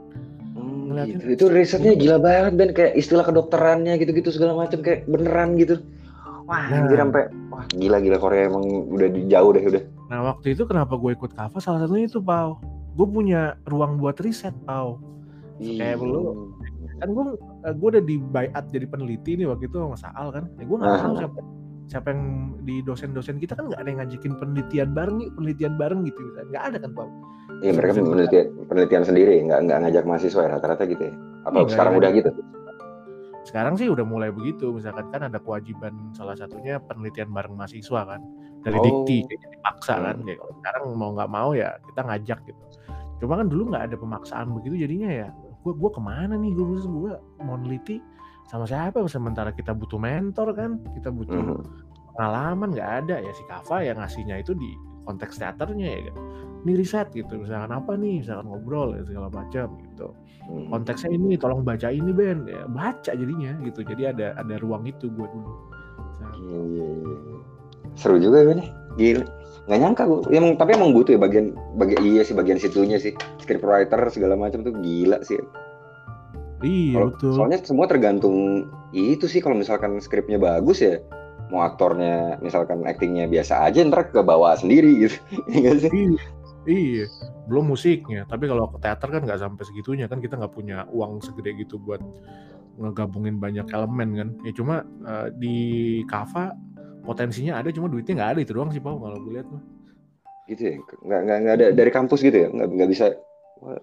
Hmm, gitu. Itu risetnya gila banget Ben kayak istilah kedokterannya gitu-gitu segala macam kayak beneran gitu. Wah, nah. anjir sampai wah gila-gila Korea emang udah jauh deh udah. Nah, waktu itu kenapa gue ikut Kava salah satunya itu, Pau. Gue punya ruang buat riset, Pau. Kayak lu kan gue gue udah di bayat jadi peneliti nih waktu itu sama Saal kan. Ya gue nggak tahu siapa siapa yang di dosen-dosen kita kan nggak ada yang ngajakin penelitian bareng nih penelitian bareng gitu nggak ada kan pak iya mereka penelitian penelitian sendiri nggak nggak ngajak mahasiswa ya rata-rata gitu ya. Apa iya, sekarang udah gitu? Sekarang sih udah mulai begitu misalkan kan ada kewajiban salah satunya penelitian bareng mahasiswa kan dari oh. dikti kayak dipaksa kan hmm. ya kalau sekarang mau nggak mau ya kita ngajak gitu. Cuma kan dulu nggak ada pemaksaan begitu jadinya ya. Gue gue ke mana nih gue gue mau neliti sama siapa sementara kita butuh mentor kan? Kita butuh mm. pengalaman nggak ada ya. Si Kava yang ngasihnya itu di konteks teaternya ya kan ini riset gitu. Misalkan apa nih? Misalkan ngobrol ya segala macam gitu. Mm. konteksnya ini tolong baca ini Ben. Ya baca jadinya gitu. Jadi ada ada ruang itu gue dulu. Iya, iya, iya. seru juga Ben ya. gila. Nggak nyangka gue emang tapi emang butuh ya bagian bagian iya sih bagian situnya sih. Script writer segala macam tuh gila sih Iya kalo, betul. Soalnya semua tergantung itu sih kalau misalkan skripnya bagus ya mau aktornya misalkan aktingnya biasa aja ntar ke bawah sendiri gitu. Iya sih? Iya, iya. Belum musiknya. Tapi kalau ke teater kan nggak sampai segitunya kan kita nggak punya uang segede gitu buat ngegabungin banyak elemen kan. Ya cuma uh, di Kava potensinya ada cuma duitnya nggak ada itu doang sih Pak kalau gue lihat mah. Gitu ya? Nggak, nggak, nggak ada dari kampus gitu ya? Nggak, nggak bisa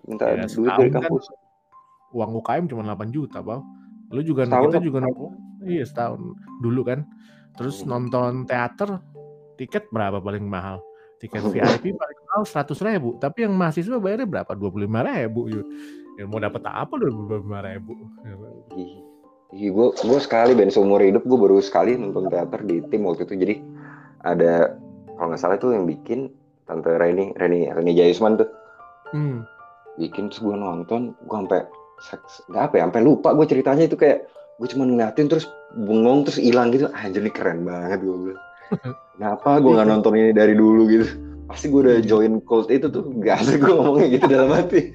minta ya, duit dari kan kampus. Kan, uang UKM cuma 8 juta, Bang. Lu juga setahun kita juga nonton iya setahun dulu kan. Terus nonton teater tiket berapa paling mahal? Tiket VIP paling mahal 100 ribu, tapi yang mahasiswa bayarnya berapa? 25 ribu. Ya, mau dapat apa 25 ribu? Iya, gue gue sekali ben seumur hidup gue baru sekali nonton teater di tim waktu itu. Jadi ada kalau nggak salah itu yang bikin tante Reni Reni Reni Jayusman tuh. Hmm. Bikin terus gue nonton, gue sampai nggak apa ya sampai lupa gue ceritanya itu kayak gue cuma ngeliatin terus bengong terus hilang gitu anjir ini keren banget gue bilang kenapa gue nggak nonton ini dari dulu gitu pasti gue udah join cult itu tuh gak asik gue ngomongnya gitu dalam hati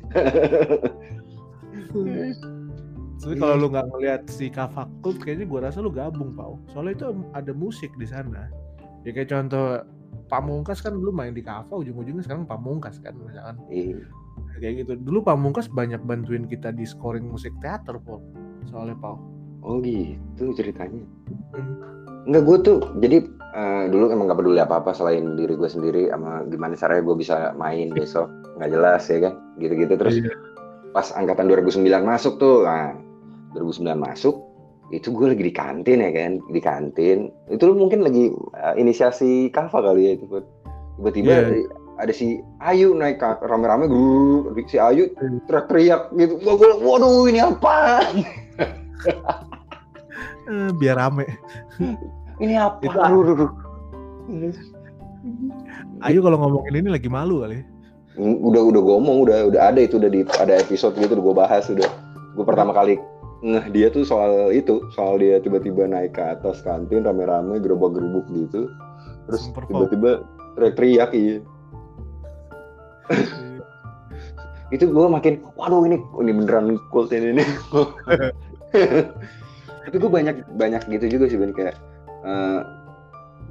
Tapi kalau lu nggak ngeliat si Kava Cult, kayaknya gue rasa lu gabung, Pau. Soalnya itu ada musik di sana. Ya kayak contoh Pamungkas kan dulu main di Kava, ujung-ujungnya sekarang Pamungkas kan, misalkan. Iya. Kayak gitu. Dulu Pamungkas banyak bantuin kita di scoring musik teater, Pau. Soalnya, Pau. oh gitu ceritanya Hmm. Enggak gue tuh jadi eh, dulu emang gak peduli apa apa selain diri gue sendiri sama gimana caranya gue bisa main besok nggak jelas ya kan gitu-gitu terus Iya. pas angkatan 2009 masuk tuh nah 2009 masuk itu gue lagi di kantin ya kan di kantin itu lu mungkin lagi eh, inisiasi kava kali ya itu tiba-tiba Iya. Ada si Ayu naik rame-rame grrrr, si Ayu teriak-teriak gitu. Gua, gua, waduh ini apa? Eh, biar rame. ini apa? Itu- aduh, aduh, aduh. Ayo kalau ngomongin ini lagi malu kali. Hmm, udah udah gue ngomong udah udah ada itu udah di ada episode gitu udah gue bahas udah. Gue pertama kali ngeh dia tuh soal itu soal dia tiba-tiba naik ke atas kantin rame-rame gerobak-gerubuk gitu. Terus tiba-tiba teriak-teriak iya itu gue makin waduh ini ini beneran cult ini nih. Tapi gue banyak banyak gitu juga sih Ben kayak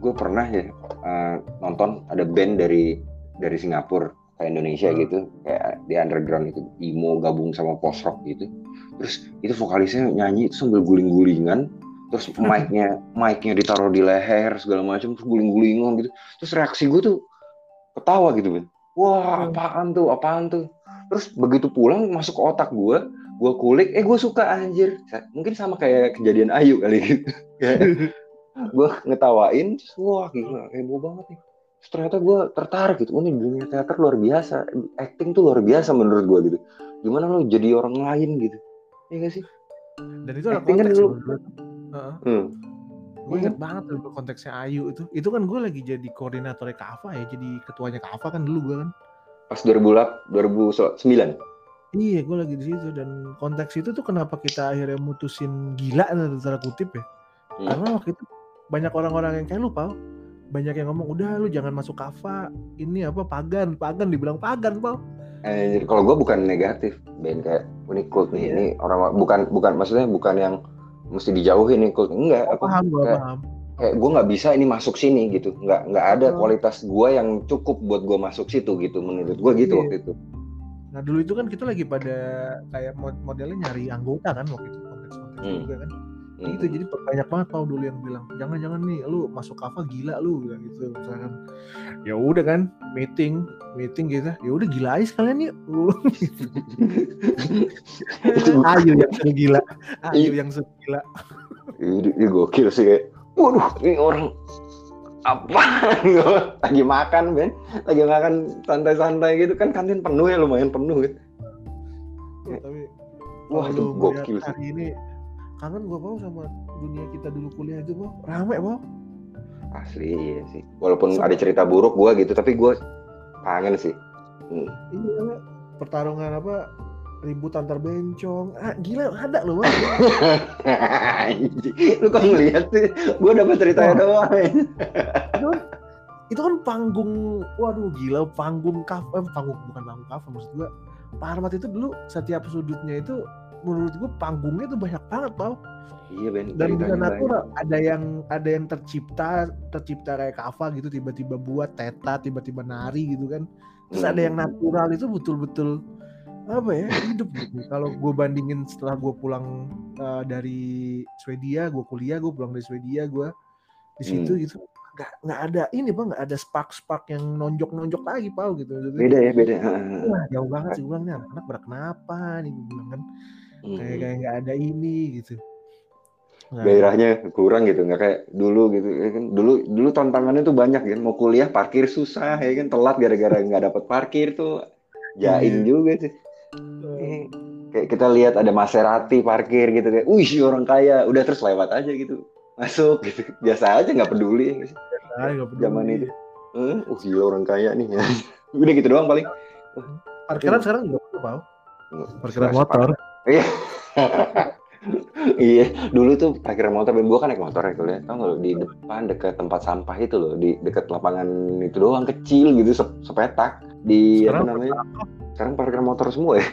gue pernah ya eh, nonton ada band dari dari Singapura ke Indonesia Hmm. gitu kayak di underground itu emo gabung sama post rock gitu. Terus itu vokalisnya nyanyi itu sambil guling-gulingan terus mic-nya mic-nya ditaruh di leher segala macam terus guling-gulingan gitu. Terus reaksi gue tuh ketawa gitu Ben wah Hmm. apaan tuh apaan tuh terus begitu pulang masuk ke otak gue gue kulik eh gue suka anjir mungkin sama kayak kejadian Ayu kali gitu gue ngetawain terus wah gila heboh banget nih terus ternyata gue tertarik gitu oh ini dunia teater luar biasa acting tuh luar biasa menurut gue gitu gimana lo jadi orang lain gitu Iya gak sih Dan itu ada Acting kan dulu. gue. Heeh. hmm. Gue inget banget dulu konteksnya Ayu itu. Itu kan gue lagi jadi koordinatornya Kava ya, jadi ketuanya Kava kan dulu gue kan. pas 2008 2009 Iya, gue lagi di situ dan konteks itu tuh kenapa kita akhirnya mutusin gila tanda kutip ya? Hmm. Karena waktu itu banyak orang-orang yang kayak lu, Pau. Banyak yang ngomong, udah lu jangan masuk kava. Ini apa, pagan. Pagan, dibilang pagan, Pau. Eh, kalau gue bukan negatif, Ben kayak "Oh, ini cult nih, Iya. ini orang bukan bukan maksudnya bukan yang mesti dijauhin nih cult enggak apa Paham, gue kayak, paham. kayak gue nggak bisa ini masuk sini gitu nggak nggak ada Oh. kualitas gue yang cukup buat gue masuk situ gitu menurut gue gitu Iya. waktu itu Nah dulu itu kan kita lagi pada kayak mod- modelnya nyari anggota kan waktu itu konteks-konteks Hmm. juga kan. Hmm. Gitu jadi banyak banget Pau dulu yang bilang jangan-jangan nih lu masuk kava gila lu bilang gitu misalkan. Ya udah kan meeting meeting gitu. Ya udah gila aja sekalian yuk. Ayu yang suruh gila. Ayu yang suruh gila. ini, gokil sih kayak waduh ini orang apa lagi makan Ben lagi makan santai-santai gitu kan kantin penuh ya lumayan penuh gitu Ya, tapi wah itu gokil sih hari ini kangen gua Pau sama dunia kita dulu kuliah itu Pau. Rame Pau. asli iya sih walaupun Sem- ada cerita buruk gue gitu tapi gue kangen sih Hmm. Iya, pertarungan apa ribut antar bencong. Ah, gila ada loh, Bang. Lu kok ngeliat sih gue dapet ceritanya doang itu kan itu kan panggung waduh gila panggung kaf eh, panggung bukan panggung kaf maksud gua Pak Ahmad itu dulu setiap sudutnya itu menurut gua panggungnya itu banyak banget tau. Iya Ben dan ceritanya natural ada yang ada yang tercipta tercipta kayak kava gitu tiba-tiba buat teta tiba-tiba nari gitu kan. Terus Hmm. ada yang natural itu betul-betul apa ya hidup gitu. Kalau gue bandingin setelah gue pulang uh, dari Swedia gue kuliah gue pulang dari Swedia gue di situ Hmm. gitu nggak nggak ada ini bang nggak ada spark spark yang nonjok nonjok lagi pau gitu. Beda ya beda wah jauh banget sih gue bilang nih anak anak kenapa nih? Gue bilang kan Hmm. kayak kayak nggak ada ini gitu. Nggak- gairahnya kurang gitu nggak kayak dulu gitu ya kan? Dulu dulu tantangannya tuh banyak kan? Mau kuliah parkir susah ya kan? Telat gara-gara nggak dapat parkir tuh. Jaim Iya. juga sih. Eh, kayak kita lihat ada Maserati parkir gitu kayak wih si orang kaya. Udah terus lewat aja gitu. Masuk gitu. Biasa aja nggak peduli. Ya nggak nggak peduli. zaman itu. Uh gila orang kaya nih. Udah gitu doang paling. Parkiran sekarang juga perlu pau parkiran Sekarang motor Iya. iya, dulu tuh parkir motor, gua kan naik motor ya kuliah. Tau nggak lo di depan dekat tempat sampah itu loh, di dekat lapangan itu doang kecil gitu sep- sepetak di Sekarang apa namanya? Sekarang parkir motor semua ya.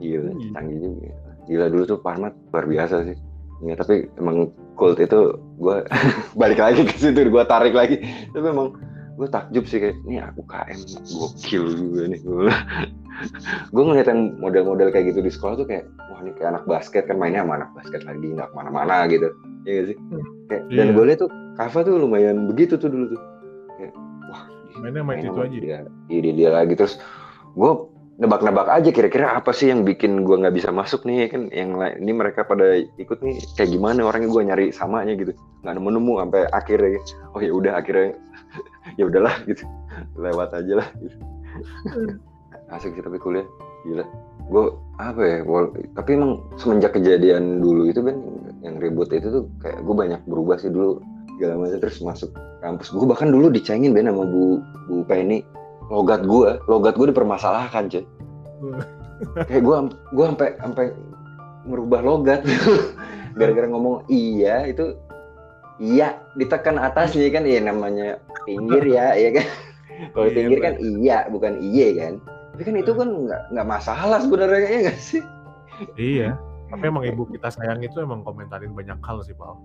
Gila, Iya. canggih juga. Gila dulu tuh Parmat luar biasa sih. Ya, tapi emang kult itu gue balik lagi ke situ, gue tarik lagi. Tapi emang gue takjub sih kayak, ini aku KM gokil juga nih. Gue ngeliat yang model-model kayak gitu di sekolah tuh kayak, wah ini kayak anak basket kan mainnya sama anak basket lagi, nggak ke mana-mana gitu. Iya gak sih? Kayak, Dan Iya. gue liat tuh Kava tuh lumayan begitu tuh dulu tuh. Kayak, wah Mainnya main mainnya itu aja. dia, dia, dia lagi terus gue nebak-nebak aja kira-kira apa sih yang bikin gue nggak bisa masuk nih kan yang lain ini mereka pada ikut nih kayak gimana orangnya gue nyari samanya gitu nggak nemu-nemu sampai akhirnya oh ya udah akhirnya ya udahlah gitu lewat aja lah gitu. Asik sih tapi kuliah gila. Gue apa ya gua- tapi emang semenjak kejadian dulu itu kan yang ribut itu tuh kayak gue banyak berubah sih dulu. Segala macam terus masuk kampus. Gue bahkan dulu dicengin ben sama bu bu Penny. Logat gue logat gue dipermasalahkan cuy. Kayak gue gue sampai sampai merubah logat. Gara-gara ngomong iya itu iya ditekan atasnya kan? Iya namanya pinggir ya ya kan? Kalau Iya, pinggir kan iya bukan iye kan tapi kan itu kan nggak nggak masalah sebenarnya ya nggak sih? Iya. Tapi emang ibu kita sayang itu emang komentarin banyak hal sih, Pak.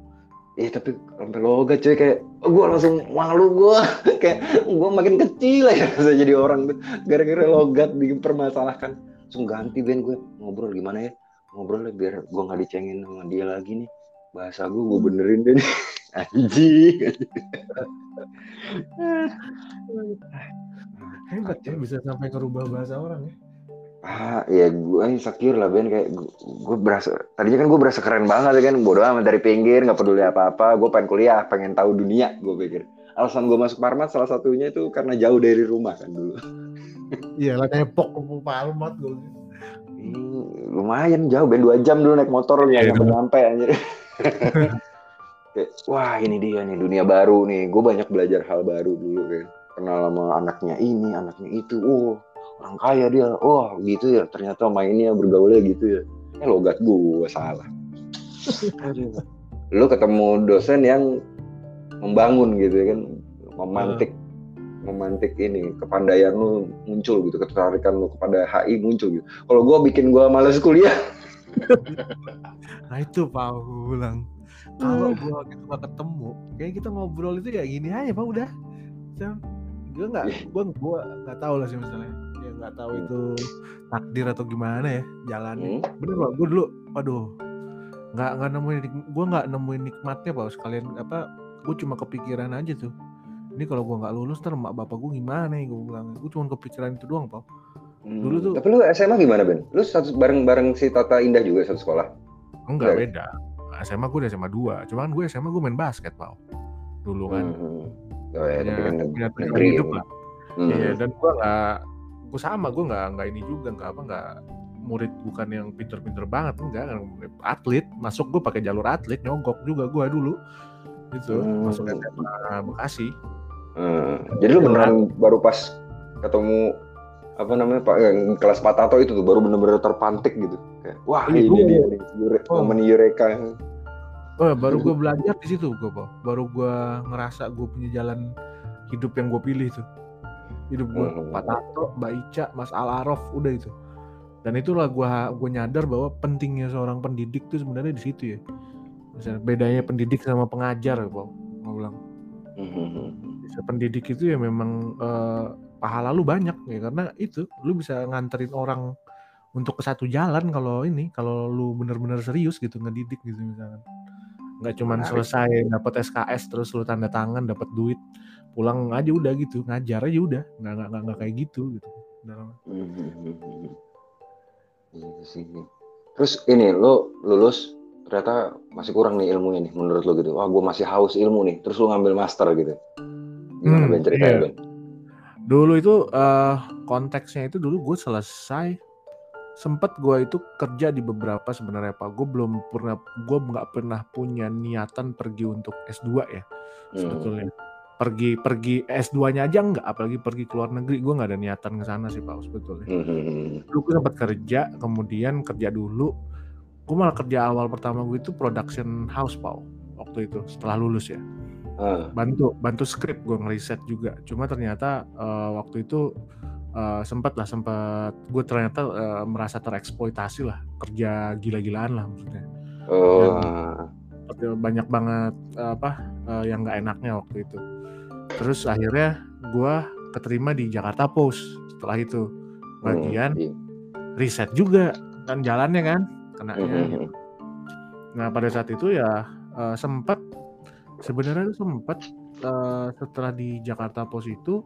Iya tapi sampai logat cuy. Kayak oh, gue langsung malu gue kayak gue makin kecil ya rasa jadi orang tuh. Gara-gara logat dipermasalahkan. Langsung ganti Ben gue ngobrol gimana ya? Ngobrol lah biar gue nggak dicengin sama dia lagi nih. Bahasa gue gue benerin deh anjing Hebat ya bisa sampai ngerubah bahasa orang ya. ah ya gue insecure lah Ben. Kayak gue berasa tadinya kan gue berasa keren banget ya kan. Bodoh amat dari pinggir nggak peduli apa-apa. Gue pengen kuliah pengen tahu dunia gue pikir. Alasan gue masuk Parmat salah satunya itu karena jauh dari rumah kan dulu. Iya lah nepok ke palmat gue. Hmm, lumayan jauh ben. Dua jam dulu naik motor nggak Iya, nyampe nyampe anjir. Kayak, wah ini dia nih dunia baru nih. Gue banyak belajar hal baru dulu kan kenal sama anaknya ini anaknya itu oh orang kaya dia oh gitu ya. Ternyata mainnya bergaulnya gitu ya. Eh logat gue salah. Lu ketemu dosen yang membangun gitu ya kan memantik memantik ini kepandaian lu muncul gitu ketertarikan lu kepada HI muncul gitu. Kalau gue bikin gue males kuliah. Nah itu Pak aku bilang. Kalau gua gitu gak ketemu, kayak kita ngobrol itu ya gini aja Pak udah. Gue nggak, gua gua nggak tahu lah sih misalnya. Ya nggak tahu itu takdir atau gimana ya jalannya. Hmm. Bener Pak, gue dulu, waduh, nggak nggak nemuin, gue nggak nemuin nikmatnya Pak. Sekalian apa? Gue cuma kepikiran aja tuh. Ini kalau gua nggak lulus, ntar mak bapak gue gimana ya? Gue bilang, gue cuma kepikiran itu doang Pak. Hmm. Dulu tuh- Tapi lu SMA gimana Ben? Lu satu bareng-bareng si Tata Indah juga satu sekolah? Enggak Iya. beda. SMA gue udah SMA 2 Cuman gue SMA gue main basket Pak. Dulu kan. Hmm. Oh ya, tapi kan negeri. hidup lah. Hmm. Iya, dan gue nggak, gue sama, gue nggak nggak ini juga, nggak apa nggak murid bukan yang pinter-pinter banget, enggak atlet, masuk gue pakai jalur atlet, nyogok juga gue dulu, gitu, Hmm. masuk SMA Bekasi. Hmm. Jadi lu beneran baru pas ketemu apa namanya Pak kelas Pak Tato itu tuh baru bener-bener terpantik gitu. Kayak, wah Iya, ini dia nih, Yure- Oh. momen Eureka. Oh, baru gue belajar di situ gue. Baru gue ngerasa gue punya jalan hidup yang gue pilih tuh. Hidup gue, Hmm. Pak Tato, Mbak Ica, Mas Al Arof, udah itu. Dan itulah gue gue nyadar bahwa pentingnya seorang pendidik tuh sebenarnya di situ ya. Misalnya bedanya pendidik sama pengajar. Gue bilang. Hmm. Bisa pendidik itu ya memang eh, pahala lu banyak ya karena itu lu bisa nganterin orang untuk ke satu jalan kalau ini kalau lu bener-bener serius gitu ngedidik gitu misalkan nggak cuman Menarik. selesai dapat SKS terus lu tanda tangan dapat duit pulang aja udah gitu ngajar aja udah nggak nggak nggak, kayak gitu gitu Dalam- Hmm. Gitu sih. Terus ini lo lulus ternyata masih kurang nih ilmunya nih menurut lo gitu. Wah gue masih haus ilmu nih. Terus lo ngambil master gitu. Gimana Hmm, Ben ceritanya iya. Ben? dulu itu eh, konteksnya itu dulu gue selesai sempet gue itu kerja di beberapa sebenarnya pak. Gue belum pernah gue nggak pernah punya niatan pergi untuk S2 ya Hmm. sebetulnya. Pergi pergi S2-nya aja nggak apalagi pergi ke luar negeri. Gue nggak ada niatan ke sana sih pak sebetulnya. Hmm. dulu gue sempat kerja kemudian kerja dulu. Gue malah kerja awal pertama gue itu production house pau waktu itu setelah lulus ya. Ah, bantu bantu skrip gue ngeriset juga. Cuma ternyata eh, waktu itu eh, sempat lah sempat gue ternyata eh, merasa tereksploitasi lah kerja gila-gilaan lah maksudnya. Oh, Tapi banyak banget eh, apa eh, yang nggak enaknya waktu itu. Terus akhirnya gue keterima di Jakarta Post setelah itu. Bagian hmm, riset juga kan jalannya kan kenanya. Hmm, gitu. hmm, Nah pada saat itu ya eh, sempat sebenarnya sempat eh, setelah di Jakarta Post itu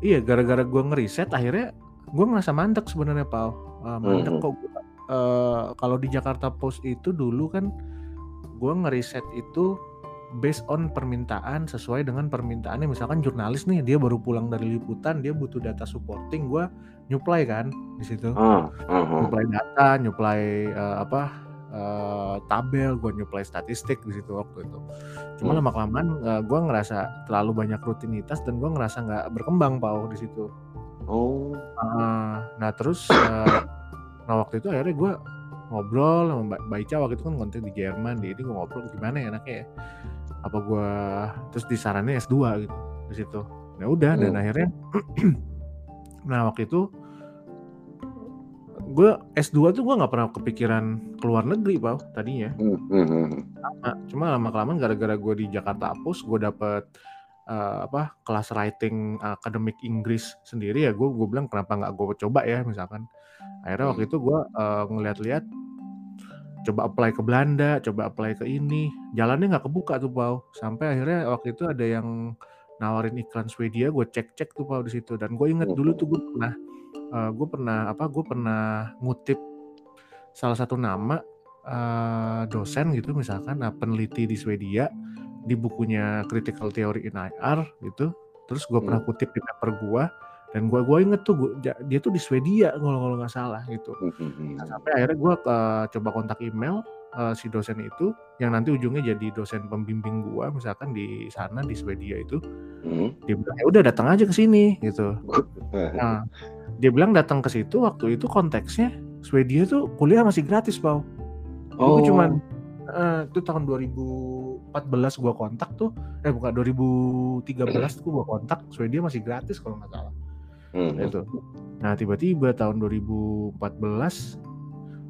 iya gara-gara gue ngeriset akhirnya gue ngerasa mandek sebenarnya Pau Eh, mandek Mhm. kok gua, eh, kalau di Jakarta Post itu dulu kan gue ngeriset itu based on permintaan sesuai dengan permintaannya misalkan jurnalis nih dia baru pulang dari liputan dia butuh data supporting gue nyuplai kan di situ Ah, ah, ah. nyuplai data, nyuplai eh, apa eh, tabel, gue nyuplai statistik di situ waktu itu. Cuma Hmm. lama kelamaan gue ngerasa terlalu banyak rutinitas dan gue ngerasa nggak berkembang pau di situ. Oh, Ah, nah terus, eh, nah waktu itu akhirnya gue ngobrol sama Mbak Ica waktu itu kan konten di Jerman, di ini gue ngobrol gimana ya enaknya ya. Apa gue terus disaranin S2 gitu di situ. Ya udah dan Hmm. akhirnya nah waktu itu gue S2 tuh gue nggak pernah kepikiran keluar negeri pau tadinya. Hmm, hmm, hmm. Nah, cuma lama kelamaan gara-gara gue di Jakarta Post gue dapet eh, apa kelas writing akademik Inggris sendiri ya gue gue bilang kenapa nggak gue coba ya misalkan. Akhirnya waktu itu gue eh, ngeliat-liat coba apply ke Belanda coba apply ke ini. Jalannya nggak kebuka tuh pau. Sampai akhirnya waktu itu ada yang nawarin iklan Swedia gue cek-cek tuh pau di situ. Dan gue inget dulu tuh gue pernah gue pernah apa gue pernah ngutip salah satu nama eh, dosen gitu misalkan nah, peneliti di Swedia di bukunya Critical Theory in IR gitu. Terus gue pernah kutip di paper gue dan gue gue inget tuh gua- dia tuh di Swedia kalau kalau nggak salah gitu. Hmm, hmm, hmm. Nah, sampai akhirnya gue coba kontak email eh, si dosen itu yang nanti ujungnya jadi dosen pembimbing gue misalkan di sana di Swedia itu Hmm. dia bilang ya udah datang aja ke sini gitu. Nah dia bilang datang ke situ waktu itu konteksnya Swedia tuh kuliah masih gratis Jadi Oh, gua cuman eh, itu tahun 2014 gua kontak tuh eh bukan 2013 tuh gua kontak Swedia masih gratis kalau nggak salah. Hmm, hmm. itu nah tiba-tiba tahun 2014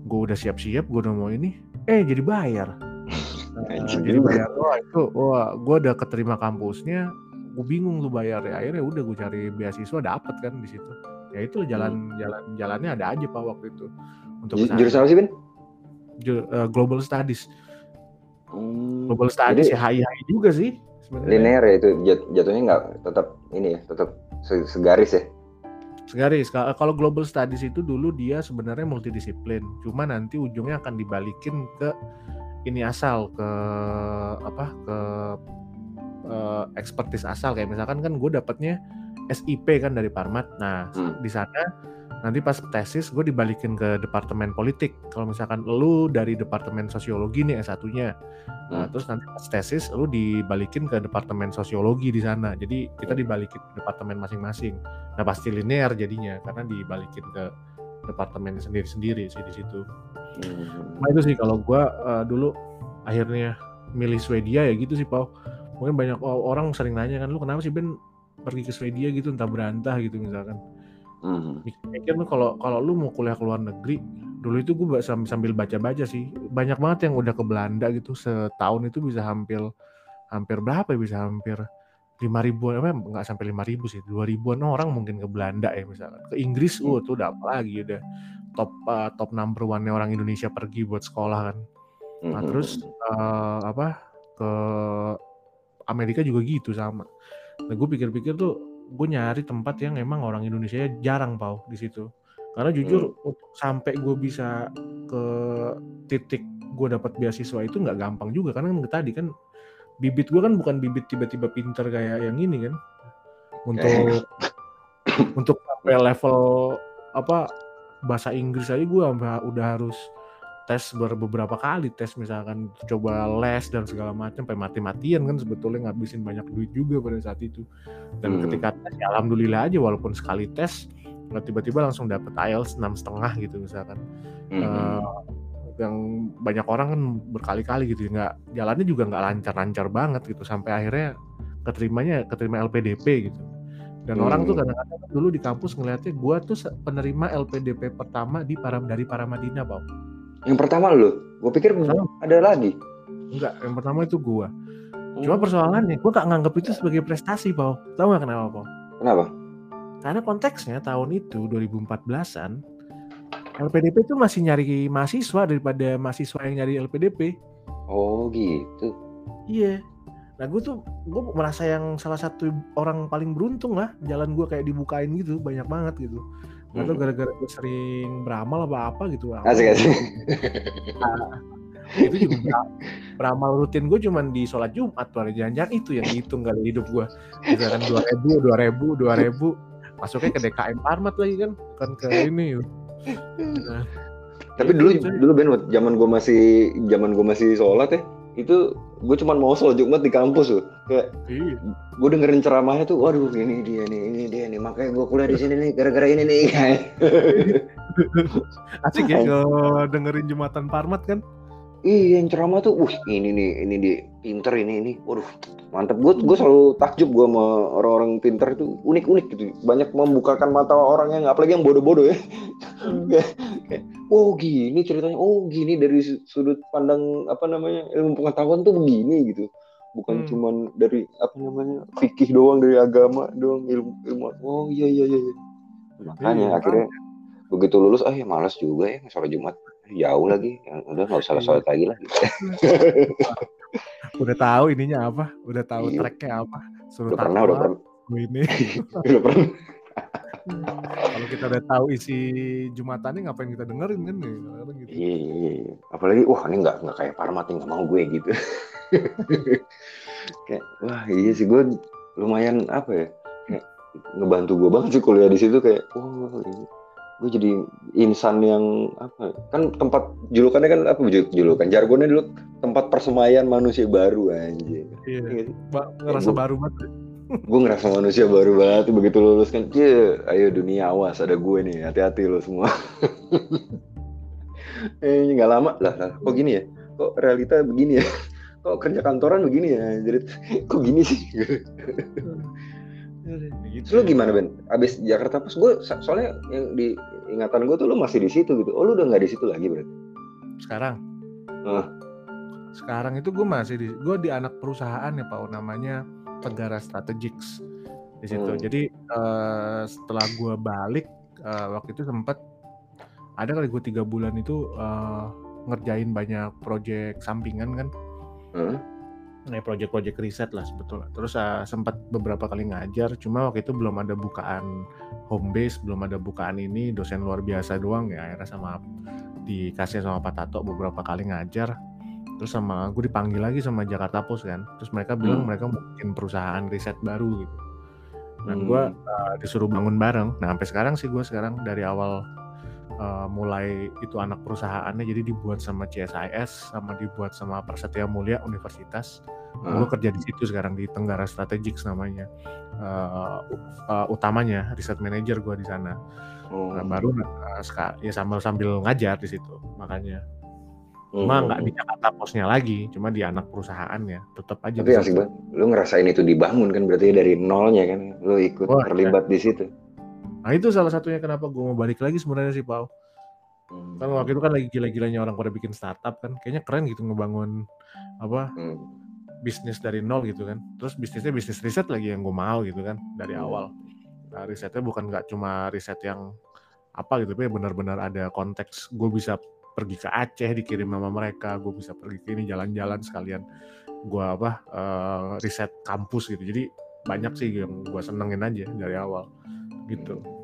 gue udah siap-siap gue udah mau ini eh jadi bayar. Nah, jadi bayar. Wah itu wah gue udah keterima kampusnya gue bingung tuh bayar ya. Akhirnya udah gue cari beasiswa dapet kan di situ. Ya itu jalan jalan jalannya ada aja pak waktu itu. Untuk. Jurusan apa sih, Ben? Ju- eh, global studies. Hmm, global studies Jadi- ya HI juga sih sebenarnya. linear ya itu jat- jatuhnya nggak tetap ini ya, tetap se- segaris ya. Segaris Ka- kalau global studies itu dulu dia sebenarnya multidisiplin. Cuma nanti ujungnya akan dibalikin ke ini asal ke apa ke eh, expertise asal. Kayak misalkan kan gue dapatnya SIP kan dari Parmat. Nah Hmm. di sana nanti pas tesis gue dibalikin ke departemen politik kalau misalkan lu dari departemen sosiologi nih S1-nya Nah, Hmm. terus nanti pas tesis lu dibalikin ke departemen sosiologi di sana. Jadi kita dibalikin ke departemen masing-masing. Nah, pasti linear jadinya karena dibalikin ke departemen sendiri-sendiri sih di situ. Hmm. Nah, itu sih kalau gua eh, dulu akhirnya milih Swedia ya gitu sih, Pau. Mungkin banyak orang sering nanya kan, lu kenapa sih Ben pergi ke Swedia gitu entah berantah gitu misalkan. Hmm. Mikir lu kalau kalau lu mau kuliah ke luar negeri, dulu itu gue sambil sambil baca-baca sih. Banyak banget yang udah ke Belanda gitu setahun itu bisa hampir hampir berapa ya bisa hampir lima ribuan apa nggak sampai lima ribu sih dua ribuan orang mungkin ke Belanda ya misalkan ke Inggris uh tuh udah apa lagi udah top uh, top number one orang Indonesia pergi buat sekolah kan nah Hmm. terus uh, apa ke Amerika juga gitu sama nah gue pikir-pikir tuh gue nyari tempat yang emang orang Indonesia jarang pau di situ. Karena jujur untuk sampai gue bisa ke titik gue dapat beasiswa itu nggak gampang juga karena kan tadi kan bibit gue kan bukan bibit tiba-tiba pinter kayak yang ini kan. Untuk untuk sampai level apa bahasa Inggris aja gue udah harus tes ber- beberapa kali tes misalkan coba les dan segala macam sampai mati-matian kan sebetulnya ngabisin banyak duit juga pada saat itu dan Hmm. ketika tes ya alhamdulillah aja walaupun sekali tes tiba-tiba langsung dapet IELTS enam setengah gitu misalkan Mhm. Eh, yang banyak orang kan berkali-kali gitu nggak jalannya juga nggak lancar-lancar banget gitu sampai akhirnya keterimanya keterima LPDP gitu dan orang tuh Hmm. kadang-kadang dulu di kampus ngeliatnya gua tuh penerima LPDP pertama di para dari Paramadina Pak Yang pertama lu, gue pikir Pertama. ada lagi. enggak yang pertama itu gua cuma persoalannya gua nggak nganggap itu sebagai prestasi Pak tahu nggak kenapa Pak Kenapa? karena konteksnya tahun itu 2014an LPDP itu masih nyari mahasiswa daripada mahasiswa yang nyari LPDP Oh gitu. Iya. Nah gue tuh gue merasa yang salah satu orang paling beruntung lah jalan gue kayak dibukain gitu banyak banget gitu. Gak tau Mhm. gara-gara gue sering beramal apa apa gitu. Asik asik. Itu juga bera- beramal rutin gue cuman di sholat Jumat tuh ada jangan itu yang dihitung kali hidup gue. Misalkan dua ribu, dua ribu, dua ribu, masuknya ke DKM Parmat lagi kan, kan ke ini. Nah, Tapi itu dulu saya- dulu Ben, zaman gue masih zaman gue masih sholat ya, itu gue cuma mau sholat Jumat di kampus tuh. Kayak iya. gue dengerin ceramahnya tuh, waduh ini dia nih, ini dia nih, makanya gue kuliah di sini nih, gara-gara ini nih. Asik ya kalau dengerin Jumatan Parmat kan. Iya yang ceramah tuh, wah ini nih, ini dia pinter ini ini, waduh mantep. Gue gue selalu takjub gue sama orang-orang pinter itu unik-unik gitu, banyak membukakan mata orang yang apalagi yang bodoh-bodoh ya. Kayak, oh gini ceritanya, oh gini dari su- sudut pandang apa namanya ilmu pengetahuan tuh begini gitu, bukan Hmm. cuman dari apa namanya fikih doang dari agama doang ilmu ilmu. Oh iya iya iya. iya. Makanya Iya, akhirnya begitu lulus, ah ya malas juga ya sholat Jumat jauh lagi, ya, udah nggak usah Iya. sholat lagi lah. udah tahu ininya apa, udah tahu Iya. tracknya apa. Suruh Udah pernah, udah pernah, ini. udah pernah. Kalau kita udah tahu isi jumatannya ngapain kita dengerin kan ya, kadang-kadang gitu. Iya, iya, iya. Apalagi, wah ini nggak nggak kayak Parmat nih, nggak mau gue gitu. kayak, wah iya sih gue lumayan apa ya, kayak ngebantu gue banget sih kuliah di situ kayak, oh ini. Gue jadi insan yang apa? Kan tempat julukannya kan apa jul- julukan? Jargonnya dulu tempat persemaian manusia baru anjir. Iya. Iya? Ba- ngerasa baru banget. gue ngerasa manusia baru banget begitu lulus kan cie ayo dunia awas ada gue nih hati-hati lo semua eh nggak lama lah, lah kok gini ya kok realita begini ya kok kerja kantoran begini ya jadi kok gini sih Gitu. Lu gimana Ben abis Jakarta pas gue soalnya yang di ingatan gue tuh lu masih di situ gitu oh lu udah nggak di situ lagi berarti Sekarang. Hah. Sekarang itu gue masih di gue di anak perusahaan ya Pak namanya Tegara Strategics di situ. Hmm. Jadi eh, setelah gue balik eh, waktu itu sempat ada kali gue tiga bulan itu eh, ngerjain banyak project sampingan kan Hah? Nah, project-project riset lah sebetulnya. Terus uh, sempat beberapa kali ngajar, cuma waktu itu belum ada bukaan home base, belum ada bukaan ini, dosen luar biasa doang ya. Akhirnya sama dikasih sama Pak Tato beberapa kali ngajar. Terus sama gue dipanggil lagi sama Jakarta Post kan. Terus mereka bilang Hmm. mereka mau bikin perusahaan riset baru gitu. Hmm. Dan gue uh, disuruh bangun bareng. Nah sampai sekarang sih gue sekarang dari awal uh, mulai itu anak perusahaannya jadi dibuat sama CSIS sama dibuat sama Prasetya Mulia Universitas. Hah? Gue kerja di situ sekarang di Tenggara Strategics namanya. Uh, uh, utamanya riset manager gue di sana. Oh. Nah, baru uh, ya sambil sambil ngajar di situ makanya. Cuma Hmm. nggak di Jakarta Posnya lagi, cuma di anak perusahaannya. Tetap aja tapi asik banget lu ngerasain itu dibangun kan berarti dari nolnya kan lu ikut Wah, terlibat di situ Nah itu salah satunya kenapa gue mau balik lagi sebenarnya sih Pau. Hmm. Kan waktu itu kan lagi gila-gilanya orang pada bikin startup kan, kayaknya keren gitu ngebangun apa Hmm. bisnis dari nol gitu kan. Terus bisnisnya bisnis riset lagi yang gue mau gitu kan dari Hmm. awal. Nah, risetnya bukan nggak cuma riset yang apa gitu, tapi benar-benar ada konteks gue bisa pergi ke Aceh dikirim sama mereka, gue bisa pergi ke ini jalan-jalan sekalian gue apa eh, riset kampus gitu. Jadi banyak sih yang gue senengin aja dari awal gitu.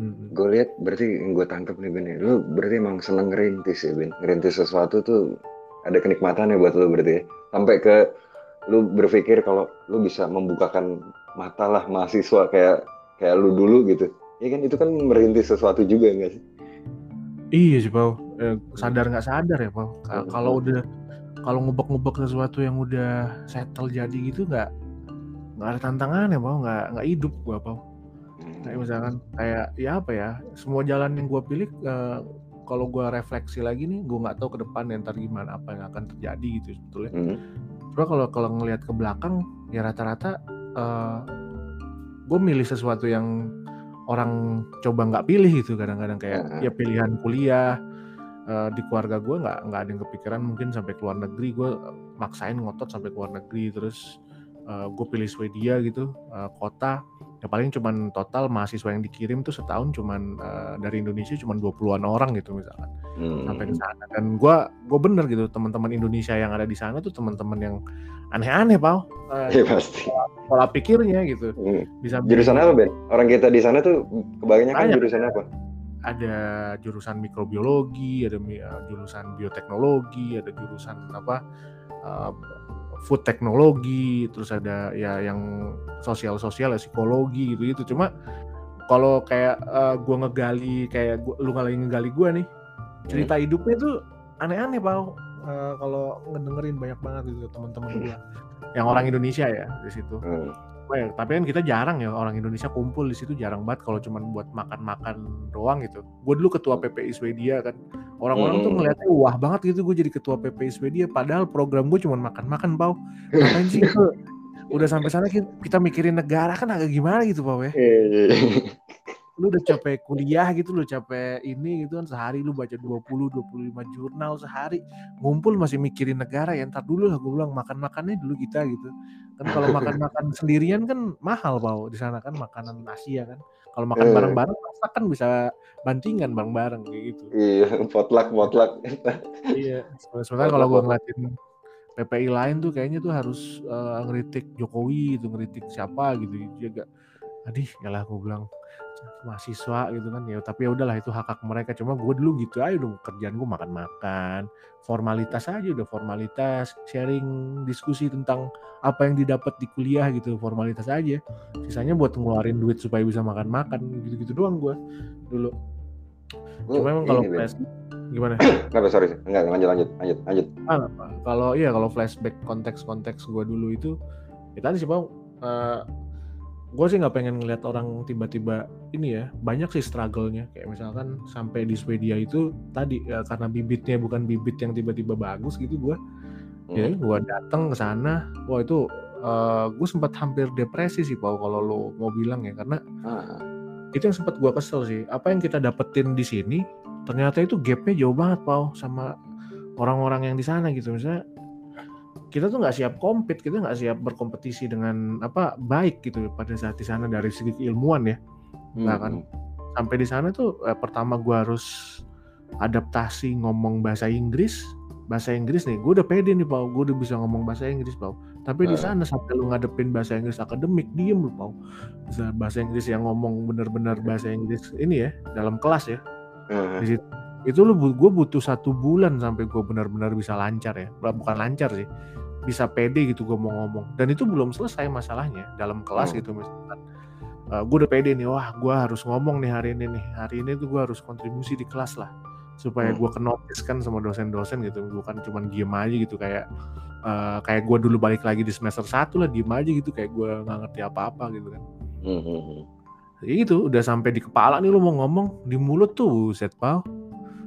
Mm-mm. gue lihat berarti yang gue tangkap nih Ben ya, lu berarti emang seneng ngerintis ya Ben ngerintis sesuatu tuh ada kenikmatannya buat lu berarti ya sampai ke lu berpikir kalau lu bisa membukakan mata lah mahasiswa kayak kayak lu dulu gitu ya kan itu kan merintis sesuatu juga enggak sih Iya sih Pau, Eh, sadar nggak sadar ya Pau. Ka- Hmm. Kalau udah kalau ngubek-ngubek sesuatu yang udah settle jadi gitu nggak nggak ada tantangan ya Pau, nggak nggak hidup gua Pau. Hmm. kayak misalkan kayak ya apa ya semua jalan yang gue pilih uh, kalau gue refleksi lagi nih gue nggak tahu ke depan ntar gimana apa yang akan terjadi gitu sebetulnya Hmm. Cuma kalau kalau ngelihat ke belakang ya rata-rata gue milih sesuatu yang orang coba nggak pilih gitu kadang-kadang kayak Heeh. ya pilihan kuliah eh, di keluarga gue nggak nggak ada yang kepikiran mungkin sampai ke luar negeri gue maksain ngotot sampai ke luar negeri terus gue pilih Swedia gitu eh, kota ya paling cuman total mahasiswa yang dikirim tuh setahun cuman eh, dari Indonesia cuman 20-an orang gitu misalkan Hmm. sampai ke sana dan gue gue bener gitu teman-teman Indonesia yang ada di sana tuh teman-teman yang aneh-aneh pau Eh, Iya pasti. pola pikirnya gitu Hmm. bisa Jurusan apa Ben? Orang kita di sana tuh kebanyakan Banyak. jurusan apa? ada jurusan mikrobiologi ada eh, jurusan bioteknologi ada jurusan apa food teknologi terus ada ya yang sosial sosial ya psikologi gitu gitu cuma kalau kayak eh, gua ngegali kayak gua, lu lagi ngegali gua nih cerita hidupnya tuh aneh-aneh pau. Eh, kalau ngedengerin banyak banget gitu teman-teman gua. Yang orang Indonesia ya di situ. Hmm. Ya, tapi kan kita jarang ya orang Indonesia kumpul di situ jarang banget kalau cuman buat makan-makan doang gitu. Gue dulu ketua PPI Swedia kan. Orang-orang tuh Hmm. ngeliatnya wah banget gitu gue jadi ketua PPI Swedia padahal program gue cuman makan-makan, Pau. Ngapain sih? Udah sampai sana ki- kita mikirin negara kan agak gimana gitu, Pau ya. Iya. Lu udah capek kuliah gitu, lu capek ini gitu kan sehari lu baca 20 25 jurnal sehari. Ngumpul masih mikirin negara ya ntar dulu lah gue bilang makan-makannya dulu kita gitu. Kan kalau makan-makan sendirian kan mahal Pau di sana kan makanan Asia kan. Kalau makan Eh. bareng-bareng masak kan bisa bantingan bareng-bareng kayak gitu. Iya, potluck potluck. Iya. Sementara kalau gua ngeliatin PPI lain tuh kayaknya tuh harus eh, ngeritik Jokowi itu ngeritik siapa gitu juga. Adih, yalah gue bilang mahasiswa gitu kan ya tapi ya udahlah itu hak hak mereka. Cuma gue dulu gitu aja udah kerjaan gue makan makan formalitas aja udah formalitas sharing diskusi tentang apa yang didapat di kuliah gitu formalitas aja. Sisanya buat ngeluarin duit supaya bisa makan makan gitu gitu doang gue dulu. Cuma emang kalau flash gimana? Kenapa sorry? Enggak, lanjut lanjut lanjut lanjut. Ah, kalau iya kalau flashback konteks-konteks gue dulu itu ya tadi sih bang gue sih nggak pengen ngeliat orang tiba-tiba ini ya banyak sih struggle-nya. Kayak misalkan sampai di Swedia itu tadi ya, karena bibitnya bukan bibit yang tiba-tiba bagus gitu gue ya Hmm. gue datang ke sana wah itu gue sempat hampir depresi sih Pau kalau lo mau bilang ya. Karena Ah, itu yang sempat gue kesel sih. Apa yang kita dapetin di sini ternyata itu gapnya jauh banget Pau sama orang-orang yang di sana gitu. Misalnya kita tuh nggak siap compete kita nggak siap berkompetisi dengan apa baik gitu pada saat di sana dari segi keilmuan ya. Nggak kan? hmm. sampai di sana tuh eh, pertama gue harus adaptasi ngomong bahasa Inggris bahasa Inggris nih gue udah pede nih Pau. Gue udah bisa ngomong bahasa Inggris Pau. Tapi di Eh. sana sampai lu ngadepin bahasa Inggris akademik diem lu Pau. Bahasa Inggris yang ngomong bener-bener bahasa Inggris ini ya dalam kelas ya. Ah, di situ itu lu gue butuh satu bulan sampai gue benar-benar bisa lancar ya. Bukan lancar sih bisa pede gitu gue mau ngomong. Dan itu belum selesai masalahnya dalam kelas Hmm. gitu misalkan gue udah pede nih wah gue harus ngomong nih hari ini nih. Hari ini tuh gue harus kontribusi di kelas lah supaya Hmm. gue kenotis kan sama dosen-dosen gitu. Bukan cuman diem aja gitu kayak eh, kayak gue dulu balik lagi di semester satu lah diem aja gitu kayak gue nggak ngerti apa-apa gitu kan. Hmm, hmm, hmm. Ya itu udah sampai di kepala nih lu mau ngomong di mulut tuh set pal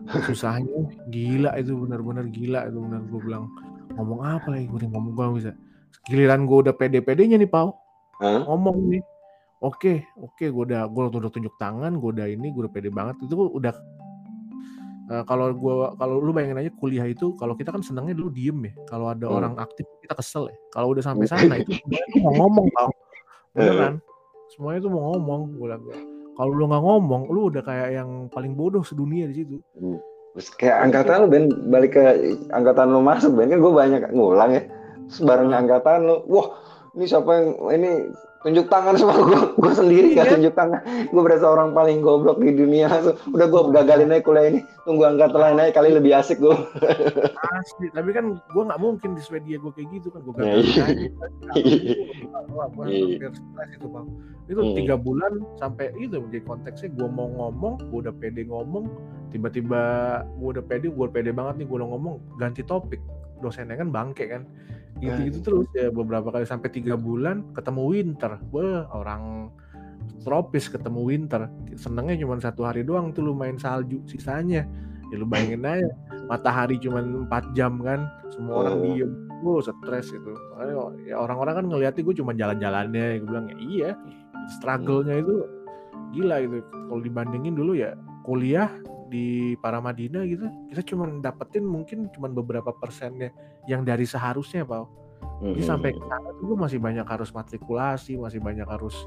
susahnya gila itu benar-benar gila itu benar gue bilang ngomong apa lagi? Gue ngomong gue bisa. Giliran gue udah pede-pedenya nih pau. Hah? ngomong nih. Oke oke gue udah gue udah tunjuk tangan gue udah ini gue udah pede banget. Itu udah eh, kalau gue kalau lu bayangin aja kuliah itu kalau kita kan senangnya dulu diem ya. Kalau ada Hmm. orang aktif kita kesel ya. Kalau udah sampai sana itu mau ngomong tau beneran. Semuanya tuh mau ngomong gue bilang kalau lu nggak ngomong lu udah kayak yang paling bodoh sedunia di situ Terus kayak angkatan lu Ben balik ke angkatan lu masuk Ben kan gue banyak ngulang ya. Terus angkatan lu, wah ini siapa yang ini tunjuk tangan semua gue gue sendiri gak Iya. tunjuk tangan. Gue berasa orang paling goblok di dunia. Langsung udah gue gagalin aja kuliah ini. Tunggu angkatan lain aja kali lebih asik gue asli. Tapi kan gue nggak mungkin di Swedia gue kayak gitu kan. Gue gagal. Wah, gue hampir stres itu bang. Itu Hmm. tiga bulan sampai itu jadi konteksnya gue mau ngomong gue udah pede ngomong. Tiba-tiba gue udah pede gue pede banget nih gue udah ngomong ganti topik. Dosennya kan bangke kan gitu gitu. terus ya beberapa kali sampai tiga bulan ketemu winter. Wah orang tropis ketemu winter. Senengnya cuma satu hari doang tuh lu main salju sisanya. Ya lu bayangin aja matahari cuma 4 jam kan semua orang Oh. diem. Gue stres itu. Makanya ya orang-orang kan ngeliatnya gue cuma jalan-jalannya gue bilang ya iya struggle-nya itu gila gitu. Kalau dibandingin dulu ya kuliah di Paramadina gitu kita cuma dapetin mungkin cuma beberapa persennya yang dari seharusnya Pak jadi Mhm. sampai ke sana tuh gue masih banyak harus matrikulasi masih banyak harus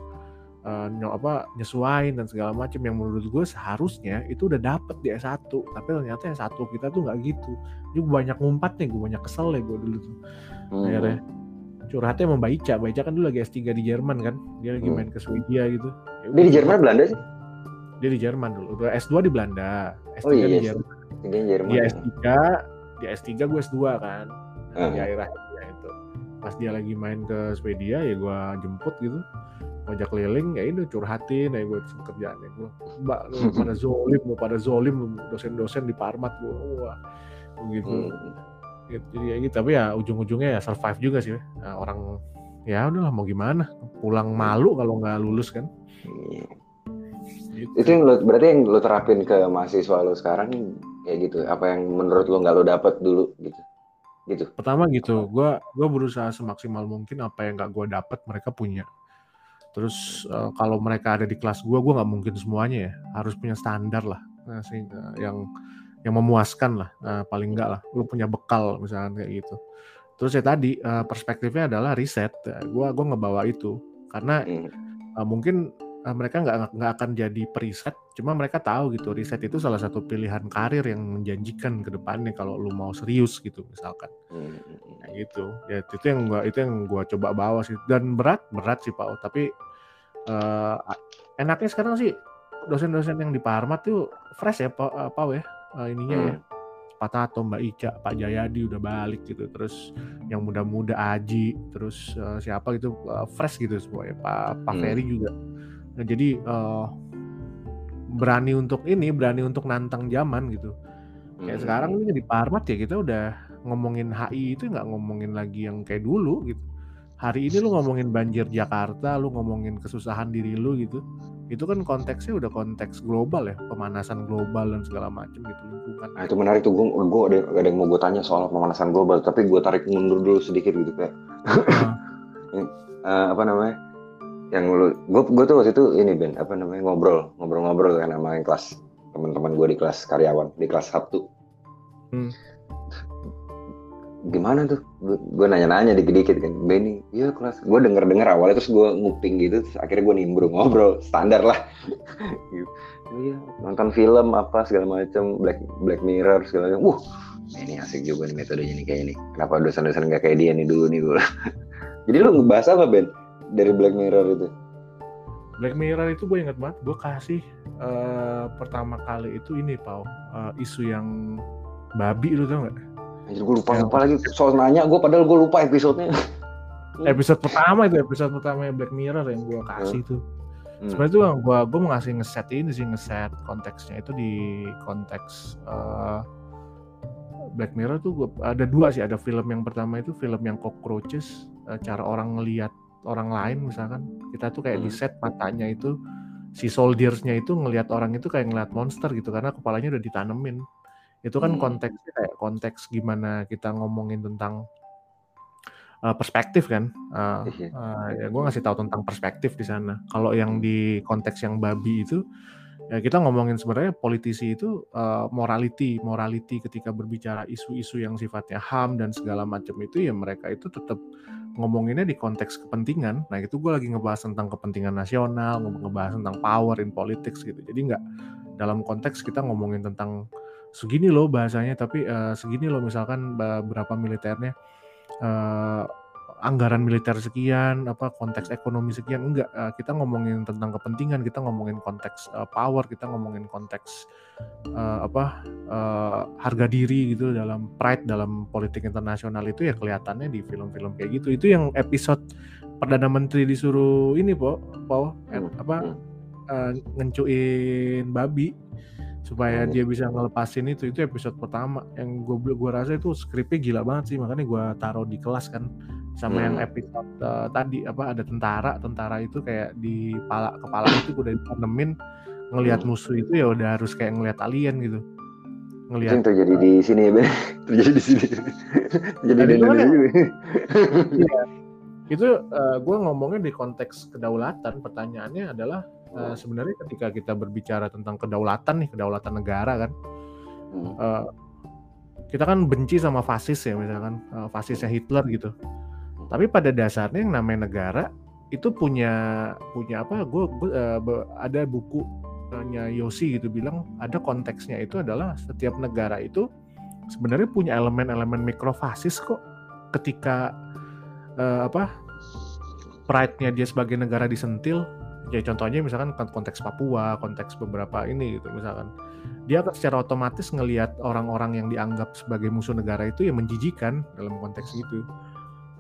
nyo- apa nyesuain dan segala macam yang menurut gue seharusnya itu udah dapet di S1 tapi ternyata S1 kita tuh nggak gitu jadi gue banyak ngumpat nih gue banyak kesel ya gue dulu tuh Mhm. akhirnya curhatnya sama Mbak Ica kan dulu lagi S3 di Jerman kan dia lagi Hmm. main ke Swedia gitu Ya Dia di Jerman Belanda sih? Dia di Jerman dulu udah S2 di Belanda S3 Oh iya, di iya. Jerman Dia Jerman. dia S3 dia S3 gue S2 kan nah, di Hmm. akhir akhirnya itu pas dia lagi main ke Swedia ya gue jemput gitu ngajak keliling ya ini curhatin ya gue kerjaannya gue mbak lu pada zolim lu pada zolim dosen-dosen di Parmat gue wah begitu Mhm. gitu. jadi ya gitu tapi ya ujung-ujungnya ya survive juga sih Nah, orang ya udahlah mau gimana pulang malu kalau nggak lulus kan Iya. Gitu. Itu yang lo, berarti yang lo terapin ke mahasiswa lo sekarang kayak gitu. Apa yang menurut lo nggak lo dapet dulu gitu? Gitu. pertama gitu gue gue berusaha semaksimal mungkin apa yang nggak gue dapet mereka punya terus eh, kalau mereka ada di kelas gue gue nggak mungkin semuanya ya harus punya standar lah nah, sehingga yang yang memuaskan lah Nah, paling enggak lah lu punya bekal misalkan kayak gitu terus ya tadi eh, perspektifnya adalah riset gue gue ngebawa itu karena eh, mungkin mereka nggak nggak akan jadi periset cuma mereka tahu gitu riset itu salah satu pilihan karir yang menjanjikan ke depannya kalau lu mau serius gitu misalkan. Kayak gitu. Ya itu yang gua itu yang gua coba bawa sih. Dan berat berat sih Pak. Tapi eh, enaknya sekarang sih dosen-dosen yang di Parmat tuh fresh ya Pak Pak ya eh, ininya ya. Pak Tato Mbak Ica Pak Jayadi udah balik gitu. Terus yang muda-muda Aji terus eh, siapa gitu eh, fresh gitu semua ya Pak Pak Hmm. Ferry juga nah, jadi eh, berani untuk ini berani untuk nantang zaman gitu Kayak Mhm. sekarang ini di Parmat ya kita udah ngomongin HI itu nggak ngomongin lagi yang kayak dulu gitu. Hari ini lu ngomongin banjir Jakarta, lu ngomongin kesusahan diri lu gitu. Itu kan konteksnya udah konteks global ya, pemanasan global dan segala macam gitu lingkungan. Nah, itu menarik tuh gue gue ada, ada yang mau gue tanya soal pemanasan global tapi gue tarik mundur dulu sedikit gitu kayak Nah, eh, apa namanya yang lu gue gue tuh waktu itu ini Ben apa namanya ngobrol ngobrol-ngobrol kan sama yang kelas teman-teman gue di kelas karyawan di kelas Sabtu. Hmm. gimana tuh? Gue nanya-nanya dikit-dikit kan Benny iya kelas. Gue denger-denger awalnya terus gue nguping gitu terus akhirnya gue nimbrung ngobrol standar lah. Gitu. Iya nonton film apa segala macam Black Black Mirror segala macam wah ini asik juga nih metodenya nih kayak ini. Kenapa dosen-dosen nggak kayak dia nih dulu nih? Gue jadi lu ngebahas apa Ben dari Black Mirror itu Black Mirror itu gue inget banget, gue kasih eh, pertama kali itu ini Pau, eh, isu yang babi lu tau gak? Anjir gue lupa lupa lagi soal nanya gue padahal gue lupa episodenya Episode pertama itu episode pertama Black Mirror yang gue kasih tuh. Hmm. sebenarnya tuh gua gua mau ngasih ngeset ini sih ngeset konteksnya itu di konteks eh, Black Mirror tuh gua, ada dua sih ada film yang pertama itu film yang cockroaches cara orang ngelihat orang lain misalkan kita tuh kayak di Hmm. set matanya itu si soldiersnya itu ngelihat orang itu kayak ngelihat monster gitu karena kepalanya udah ditanemin itu kan Hmm. konteksnya kayak konteks gimana kita ngomongin tentang eh, perspektif kan Iya. eh, ya gue ngasih tahu tentang perspektif di sana kalau yang di konteks yang babi itu ya kita ngomongin sebenarnya politisi itu eh, morality morality ketika berbicara isu-isu yang sifatnya ham dan segala macam itu ya mereka itu tetap ngomonginnya di konteks kepentingan. Nah itu gue lagi ngebahas tentang kepentingan nasional nge- ngebahas tentang power in politics gitu. Jadi nggak dalam konteks kita ngomongin tentang segini loh bahasanya tapi eh, segini loh misalkan berapa militernya eh, anggaran militer sekian apa konteks ekonomi sekian enggak. Eh, kita ngomongin tentang kepentingan kita ngomongin konteks eh, power kita ngomongin konteks eh, apa eh, harga diri gitu dalam pride dalam politik internasional itu ya kelihatannya di film-film kayak gitu. Itu yang episode perdana menteri disuruh ini po po Hmm, apa eh, ngencuin babi supaya Hmm. dia bisa ngelepasin itu itu episode pertama yang gue gue rasa itu skripnya gila banget sih makanya gue taruh di kelas kan sama yang Hmm. episode eh, tadi apa ada tentara tentara itu kayak di kepala kepala itu udah ditanemin ngelihat Hmm. musuh itu ya udah harus kayak ngelihat alien gitu Itu ngelihat yang terjadi di sini ya, Ben. terjadi di sini. terjadi di Indonesia juga. itu gue ngomongnya di konteks kedaulatan pertanyaannya adalah eh, sebenarnya ketika kita berbicara tentang kedaulatan nih kedaulatan negara kan Hmm. eh, kita kan benci sama fasis ya misalkan eh, fasisnya Hitler gitu. Tapi pada dasarnya yang namanya negara itu punya punya apa gue ada buku nya Yosi gitu bilang ada konteksnya itu adalah setiap negara itu sebenarnya punya elemen-elemen mikrofasis kok. Ketika eh, apa pride-nya dia sebagai negara disentil ya contohnya misalkan kon- konteks Papua konteks beberapa ini gitu misalkan. Dia akan secara otomatis ngelihat orang-orang yang dianggap sebagai musuh negara itu yang menjijikan dalam konteks itu.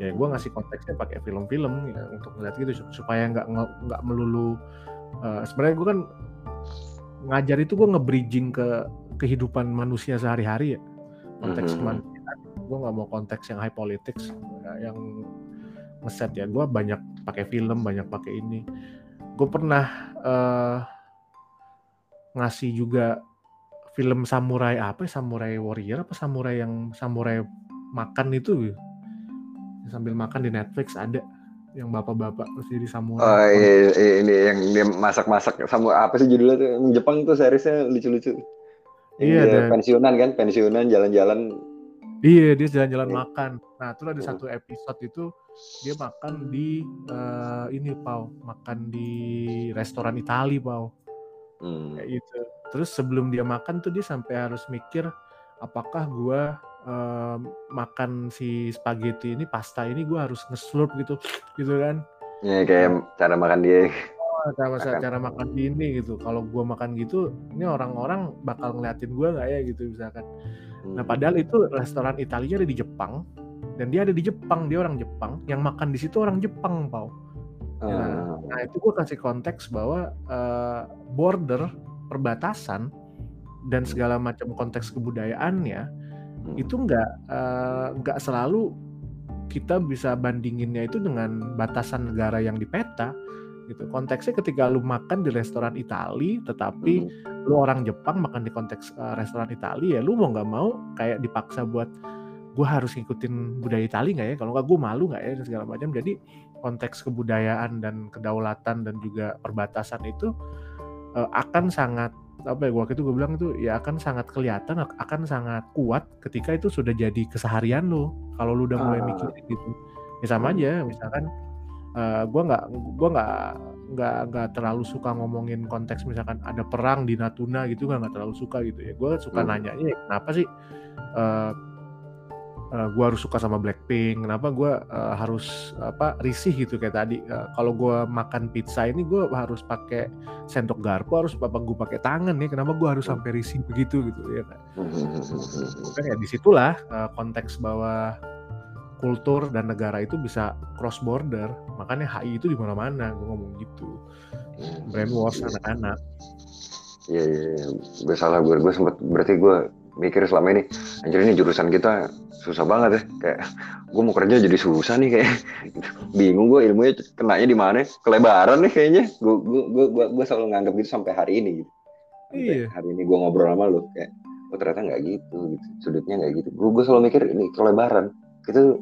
Ya gue ngasih konteksnya pakai film-film ya, untuk ngeliat gitu sup- supaya nggak nggak melulu eh, sebenarnya gue kan ngajar itu gue nge-bridging ke kehidupan manusia sehari-hari ya. Konteks Mhm. kemanusiaan gue nggak mau konteks yang high politics ya, yang ngeset ya. Gue banyak pakai film banyak pakai ini gue pernah eh, ngasih juga film samurai apa ya, samurai warrior apa samurai yang samurai makan itu sambil makan di Netflix ada yang bapak-bapak terus jadi samurai Oh iya, iya, ini yang dia masak-masak sama apa sih judulnya tuh? Jepang tuh seriesnya lucu-lucu. Iya, dia dan- pensiunan kan, pensiunan jalan-jalan. Iya, dia jalan-jalan Iya. makan. Nah, terus ada Hmm. satu episode itu dia makan di eh, ini, Pau, makan di restoran Itali, Pau. Hmm. Kayak gitu. Terus sebelum dia makan tuh dia sampai harus mikir apakah gua eh, makan si spaghetti ini, pasta ini gua harus nge-slurp gitu, gitu kan. Ya kayak cara makan dia. Oh, cara, Makan. cara makan di ini gitu. Kalau gua makan gitu, ini orang-orang bakal ngeliatin gua nggak ya gitu misalkan. Nah, Hmm. padahal itu restoran Italia ada di Jepang dan dia ada di Jepang, dia orang Jepang, yang makan di situ orang Jepang, Pau. Ah. Nah, itu gue kasih konteks bahwa eh, border, perbatasan dan segala macam konteks kebudayaannya Hmm. itu nggak eh, nggak selalu kita bisa bandinginnya itu dengan batasan negara yang di peta gitu. Konteksnya ketika lu makan di restoran Itali, tetapi Hmm. lu orang Jepang makan di konteks uh, restoran Italia ya lu mau nggak mau kayak dipaksa buat gue harus ngikutin budaya Itali nggak ya? Kalau nggak gue malu nggak ya dan segala macam. Jadi konteks kebudayaan dan kedaulatan dan juga perbatasan itu uh, akan sangat apa ya waktu itu gue bilang itu ya akan sangat kelihatan akan sangat kuat ketika itu sudah jadi keseharian lo kalau lu udah mulai Ah. mikirin gitu. Ya sama aja misalkan uh, gue nggak gue nggak nggak nggak terlalu suka ngomongin konteks misalkan ada perang di Natuna gitu nggak nggak terlalu suka gitu ya. Gue suka Hmm. nanya ya kenapa sih uh, gue harus suka sama Blackpink kenapa gue uh, harus apa risih gitu kayak tadi Uh, kalau gue makan pizza ini gue harus pakai sendok garpu harus apa gue pakai tangan ya kenapa gue harus sampai risih begitu gitu ya kan ya di situlah uh, konteks bahwa kultur dan negara itu bisa cross border makanya HI itu di mana-mana gue ngomong gitu brainwash Iya. anak-anak Iya, iya, iya. Gue salah, gue, gue sempet, berarti gue mikir selama ini, anjir ini jurusan kita susah banget ya. Kayak, gue mau kerja jadi susah nih kayak. Bingung gue ilmunya kenanya di mana, kelebaran nih kayaknya. Gue, gue, gue, selalu nganggap gitu sampai hari ini gitu. Sampai Iya. Hari ini gue ngobrol sama lu, kayak, oh ternyata nggak gitu, gitu. Sudutnya nggak gitu. Gue, gue selalu mikir ini kelebaran. Itu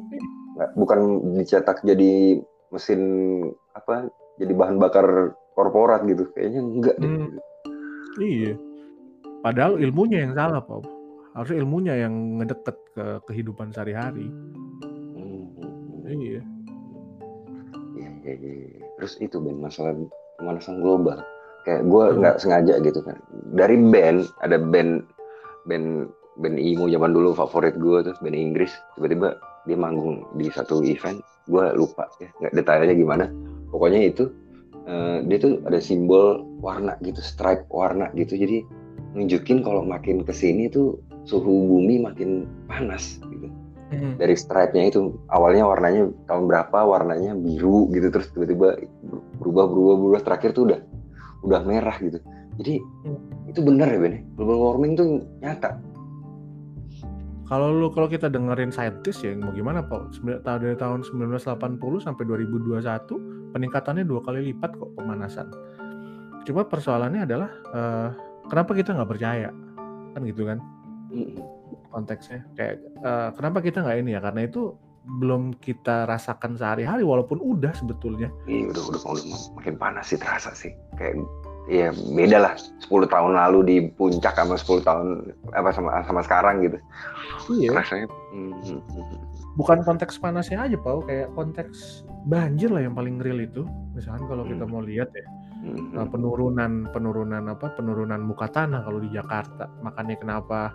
nggak, bukan dicetak jadi mesin apa, jadi bahan bakar korporat gitu. Kayaknya enggak deh. Hmm. Iya. Padahal ilmunya yang salah, Pak. Harusnya ilmunya yang ngedeket ke kehidupan sehari-hari. Hmm. Iya. Iya, iya, iya. Terus itu Ben masalah pemanasan global. Kayak gue Hmm. nggak sengaja gitu kan. Dari band ada band band band emo zaman dulu favorit gue terus band Inggris tiba-tiba dia manggung di satu event gue lupa ya nggak detailnya gimana pokoknya itu eh, dia tuh ada simbol warna gitu stripe warna gitu jadi nunjukin kalau makin ke sini tuh suhu bumi makin panas gitu Hmm. dari stripe-nya itu awalnya warnanya tahun berapa warnanya biru gitu terus tiba-tiba berubah berubah berubah terakhir tuh udah udah merah gitu Jadi Hmm. itu benar ya Ben? Global warming tuh nyata. Kalau lu kalau kita dengerin saintis ya mau gimana tahun dari tahun 1980 sampai 2021 peningkatannya dua kali lipat kok pemanasan. Cuma persoalannya adalah eh, kenapa kita nggak percaya kan gitu kan. Konteksnya. Kayak eh, kenapa kita nggak ini ya? Karena itu belum kita rasakan sehari-hari walaupun udah sebetulnya. Iya udah, udah udah makin panas sih terasa sih. Kayak Iya beda lah. 10 tahun lalu di puncak sama 10 tahun apa sama sama sekarang gitu. iya. Rasanya mm, bukan konteks panasnya aja Pau. Kayak konteks banjir lah yang paling real itu. Misalkan kalau kita Hmm. mau lihat ya mm, uh, penurunan penurunan apa penurunan muka tanah kalau di Jakarta. Makanya kenapa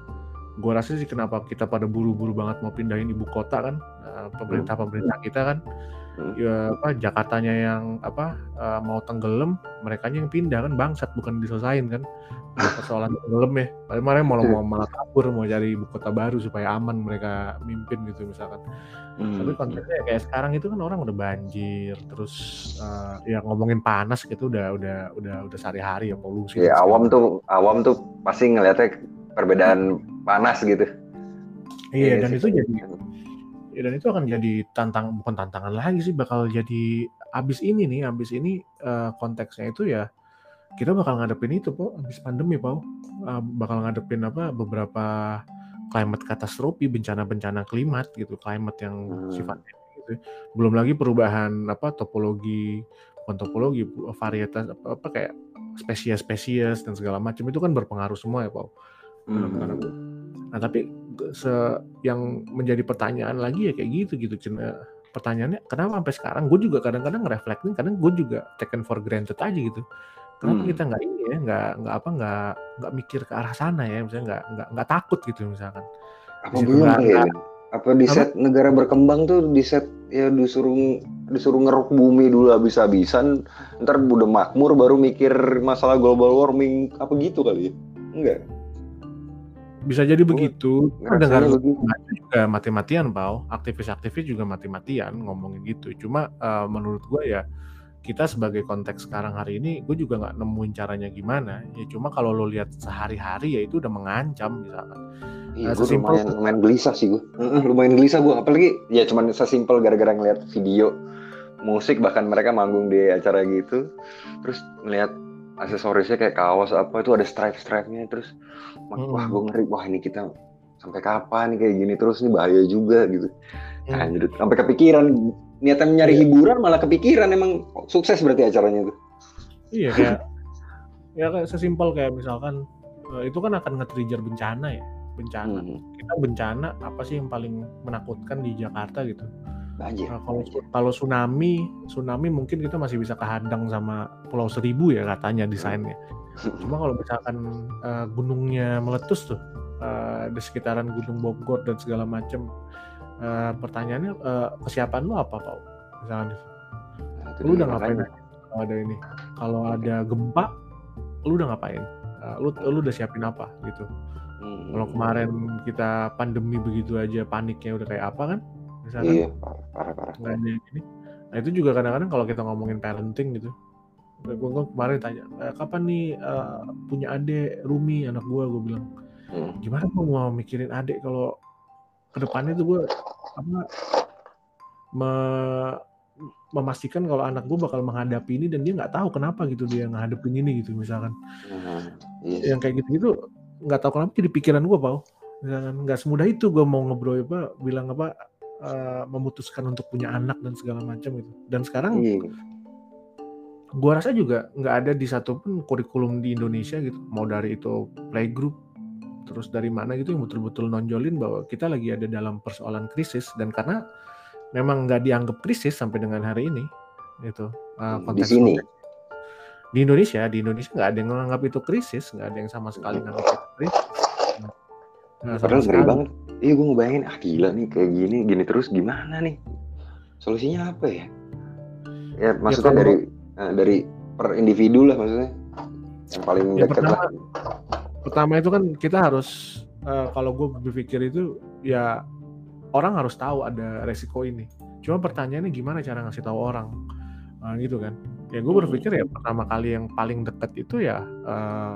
gue rasa sih kenapa kita pada buru-buru banget mau pindahin ibu kota kan uh, pemerintah pemerintah kita kan. Hmm. ya apa Jakartanya yang apa uh, mau tenggelam mereka yang pindah kan bangsat bukan diselesain kan. Persoalan tenggelam ya. Kemarin malah mau malah kabur mau cari ibu kota baru supaya aman mereka mimpin gitu misalkan. Mm, tapi konteksnya kayak sekarang itu kan orang udah banjir terus uh, ya ngomongin panas gitu udah udah udah udah sehari-hari ya polusi Ya awam tuh awam tuh pasti ngelihatnya perbedaan panas gitu. iya Iya dan sih. itu jadi ya, dan itu akan jadi tantang bukan tantangan lagi sih bakal jadi abis ini nih abis ini uh, konteksnya itu ya kita bakal ngadepin itu po abis pandemi po Uh, bakal ngadepin apa beberapa climate katastrofi bencana-bencana klimat gitu climate yang Hmm. sifatnya gitu belum lagi perubahan apa topologi bukan topologi varietas apa, apa kayak spesies-spesies dan segala macam itu kan berpengaruh semua ya po Mm, Nah tapi se yang menjadi pertanyaan lagi ya kayak gitu gitu. Eh, Pertanyaannya kenapa sampai sekarang gue juga kadang-kadang reflecting kadang gue juga taken for granted aja gitu. Kenapa Hmm. kita nggak ini ya nggak nggak apa nggak nggak mikir ke arah sana ya misalnya nggak nggak nggak takut gitu misalkan. Apa belum ya? Apa di set negara berkembang tuh di set ya disuruh disuruh ngeruk bumi dulu habis-habisan ntar udah makmur baru mikir masalah global warming apa gitu kali ya enggak Bisa jadi begitu. Dengar juga mati-matian pau aktivis-aktivis juga mati-matian ngomongin gitu cuma eh, menurut gue ya kita sebagai konteks sekarang hari ini gue juga nggak nemuin caranya gimana ya cuma kalau lo lihat sehari-hari ya itu udah mengancam misalkan Iya, Nah, gue sesimpel lumayan, lumayan gelisah sih gue. lumayan gelisah gue. Apalagi ya cuman sesimpel gara-gara ngeliat video musik bahkan mereka manggung di acara gitu. Terus ngeliat aksesorisnya kayak kaos apa itu ada stripe-stripe-nya terus Mm-mm. wah gue ngeri wah ini kita sampai kapan nih kayak gini terus nih bahaya juga gitu. Hmm. Anjir, sampai kepikiran niatan nyari Iya. hiburan malah kepikiran emang sukses berarti acaranya itu. iya kayak ya kayak sesimpel kayak misalkan eh, itu kan akan nge-trigger bencana ya bencana Hmm, kita bencana apa sih yang paling menakutkan di Jakarta gitu banjir. Nah, kalau kalau tsunami, tsunami mungkin kita masih bisa kehadang sama Pulau Seribu ya katanya desainnya. Cuma kalau misalkan eh, gunungnya meletus tuh eh, di sekitaran Gunung Bogor dan segala macam, eh, pertanyaannya eh, kesiapan lu apa Pak? Misalkan Nah, itu lu udah ngapain kalau ada ini? Kalau ada gempa, lu udah ngapain? Eh, lu lu udah siapin apa gitu? Hmm, Kalau kemarin kita pandemi begitu aja paniknya udah kayak apa kan? Misalkan iya parah parah. parah. nggak ada yang ini. Nah itu juga kadang-kadang kalau kita ngomongin parenting gitu, gue gue kemarin tanya, "Eh, kapan nih eh, punya adik Rumi anak gue, gue bilang, Hmm. gimana gue mau mikirin adik kalau ke depannya tuh gue apa me- memastikan kalau anak gue bakal menghadapi ini dan dia nggak tahu kenapa gitu dia ngadepin ini gitu misalkan Hmm, iya. yang kayak gitu-gitu nggak tahu kenapa jadi pikiran gue pau misalkan nggak semudah itu gue mau ngobrol apa bilang apa eh, memutuskan untuk punya anak dan segala macam gitu dan sekarang Iya. gua rasa juga nggak ada di satupun kurikulum di Indonesia gitu mau dari itu playgroup terus dari mana gitu yang betul-betul nonjolin bahwa kita lagi ada dalam persoalan krisis dan karena memang nggak dianggap krisis sampai dengan hari ini gitu uh, Di konteks sini. di Indonesia di Indonesia nggak ada yang menganggap itu krisis nggak ada yang sama sekali menganggap itu krisis Nah, sama sekali. banget. Iya gue ngebayangin, ah gila nih kayak gini, gini terus gimana nih? Solusinya apa ya? Ya maksudnya kalau- dari eh, dari per individu lah maksudnya. Yang paling Ya, dekat lah. pertama itu kan kita harus eh, kalau gue berpikir itu ya orang harus tahu ada resiko ini. Cuma pertanyaannya gimana cara ngasih tahu orang, Nah, gitu kan? ya gue berpikir ya pertama kali yang paling dekat itu ya uh,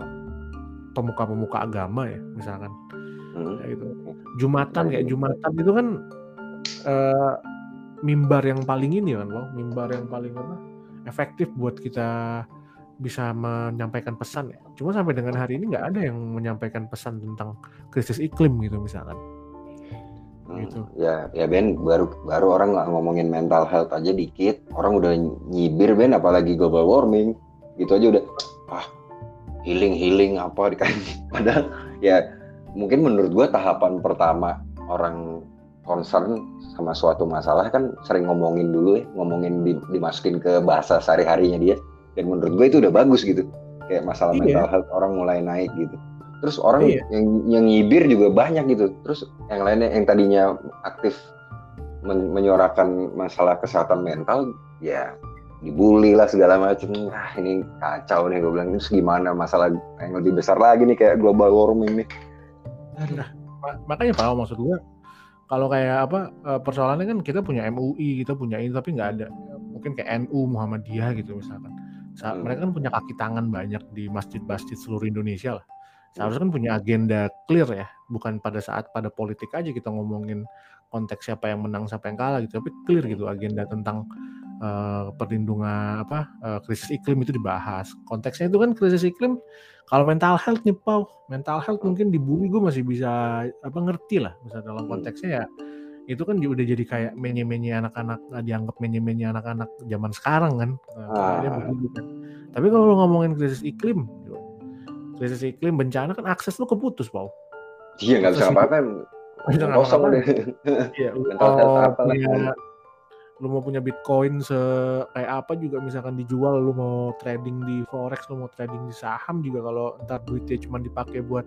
pemuka-pemuka agama ya misalkan hmm. kayak gitu. Jumatan kayak jumatan itu kan uh, mimbar yang paling ini kan loh mimbar yang paling apa? Efektif buat kita bisa menyampaikan pesan ya. Cuma sampai dengan hari ini nggak ada yang menyampaikan pesan tentang krisis iklim gitu misalkan. Hmm, gitu. ya ya Ben baru baru orang nggak ngomongin mental health aja dikit. Orang udah nyibir Ben apalagi global warming. Gitu aja udah ah healing healing apa kan padahal ya mungkin menurut gue tahapan pertama orang concern sama suatu masalah kan sering ngomongin dulu ya ngomongin di, dimasukin ke bahasa sehari harinya dia. Dan menurut gue itu udah bagus gitu. Kayak masalah iya. mental health orang mulai naik gitu. Terus orang iya. yang yang ngibir juga banyak gitu. Terus yang lainnya yang tadinya aktif men menyuarakan masalah kesehatan mental ya dibully lah segala macam ah ini kacau nih gue bilang. Ini gimana masalah yang lebih besar lagi nih kayak global warming nih nah, makanya pak maksud gue kalau kayak apa eh, persoalannya kan kita punya MUI kita punya ini tapi nggak ada mungkin kayak NU Muhammadiyah gitu misalkan. Saat hmm. mereka kan punya kaki tangan banyak di masjid-masjid seluruh Indonesia lah. Seharusnya kan punya agenda clear ya bukan pada saat pada politik aja kita ngomongin konteks siapa yang menang siapa yang kalah gitu tapi clear gitu agenda tentang uh, perlindungan apa uh, krisis iklim itu dibahas. Konteksnya itu kan krisis iklim kalau mental health nih pau mental health mungkin dibully gue masih bisa apa ngerti lah. Misalnya dalam hmm. konteksnya ya itu kan udah jadi kayak menye-menye anak-anak dianggap menye-menye anak-anak zaman sekarang kan, nah, ah. kan. tapi kalau lo ngomongin krisis iklim krisis iklim bencana kan akses lo keputus pau iya nggak bisa apa-apa kosong deh iya oh, punya lu mau punya bitcoin se kayak apa juga misalkan dijual lu mau trading di forex lu mau trading di saham juga kalau ntar duitnya cuma dipakai buat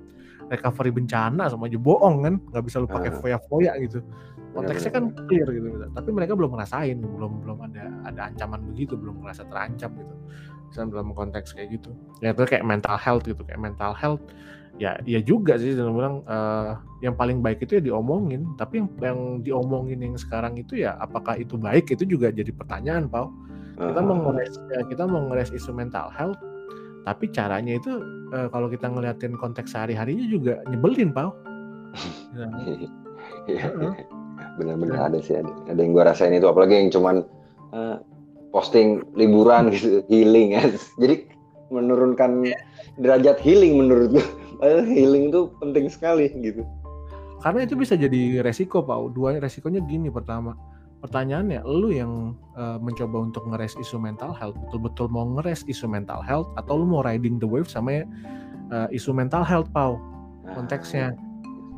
recovery bencana sama aja bohong kan? Nggak bisa lu pakai foya-foya gitu. Konteksnya kan clear gitu tapi mereka belum ngerasain belum belum ada ada ancaman begitu belum merasa terancam gitu. Misalnya dalam konteks kayak gitu. Ya itu kayak mental health gitu kayak mental health ya ya juga sih dalam bilang uh, yang paling baik itu ya diomongin. Tapi yang yang diomongin yang sekarang itu ya apakah itu baik itu juga jadi pertanyaan Pau. Kita mau ngeres ya, kita mau ngeres isu mental health. Tapi caranya itu uh, kalau kita ngeliatin konteks sehari-harinya juga nyebelin Pau. Ya. benar-benar ada sih ada, ada yang gue rasain itu. Apalagi yang cuman uh, posting liburan gitu healing ya. Jadi menurunkan iya. derajat healing menurut gue healing itu penting sekali gitu. Karena itu bisa jadi resiko, Pak. Dua resikonya gini pertama. Pertanyaannya, lu yang uh, mencoba untuk ngeres isu mental health, betul-betul mau ngeres isu mental health atau lu mau riding the wave sama uh, isu mental health, Pau? Konteksnya.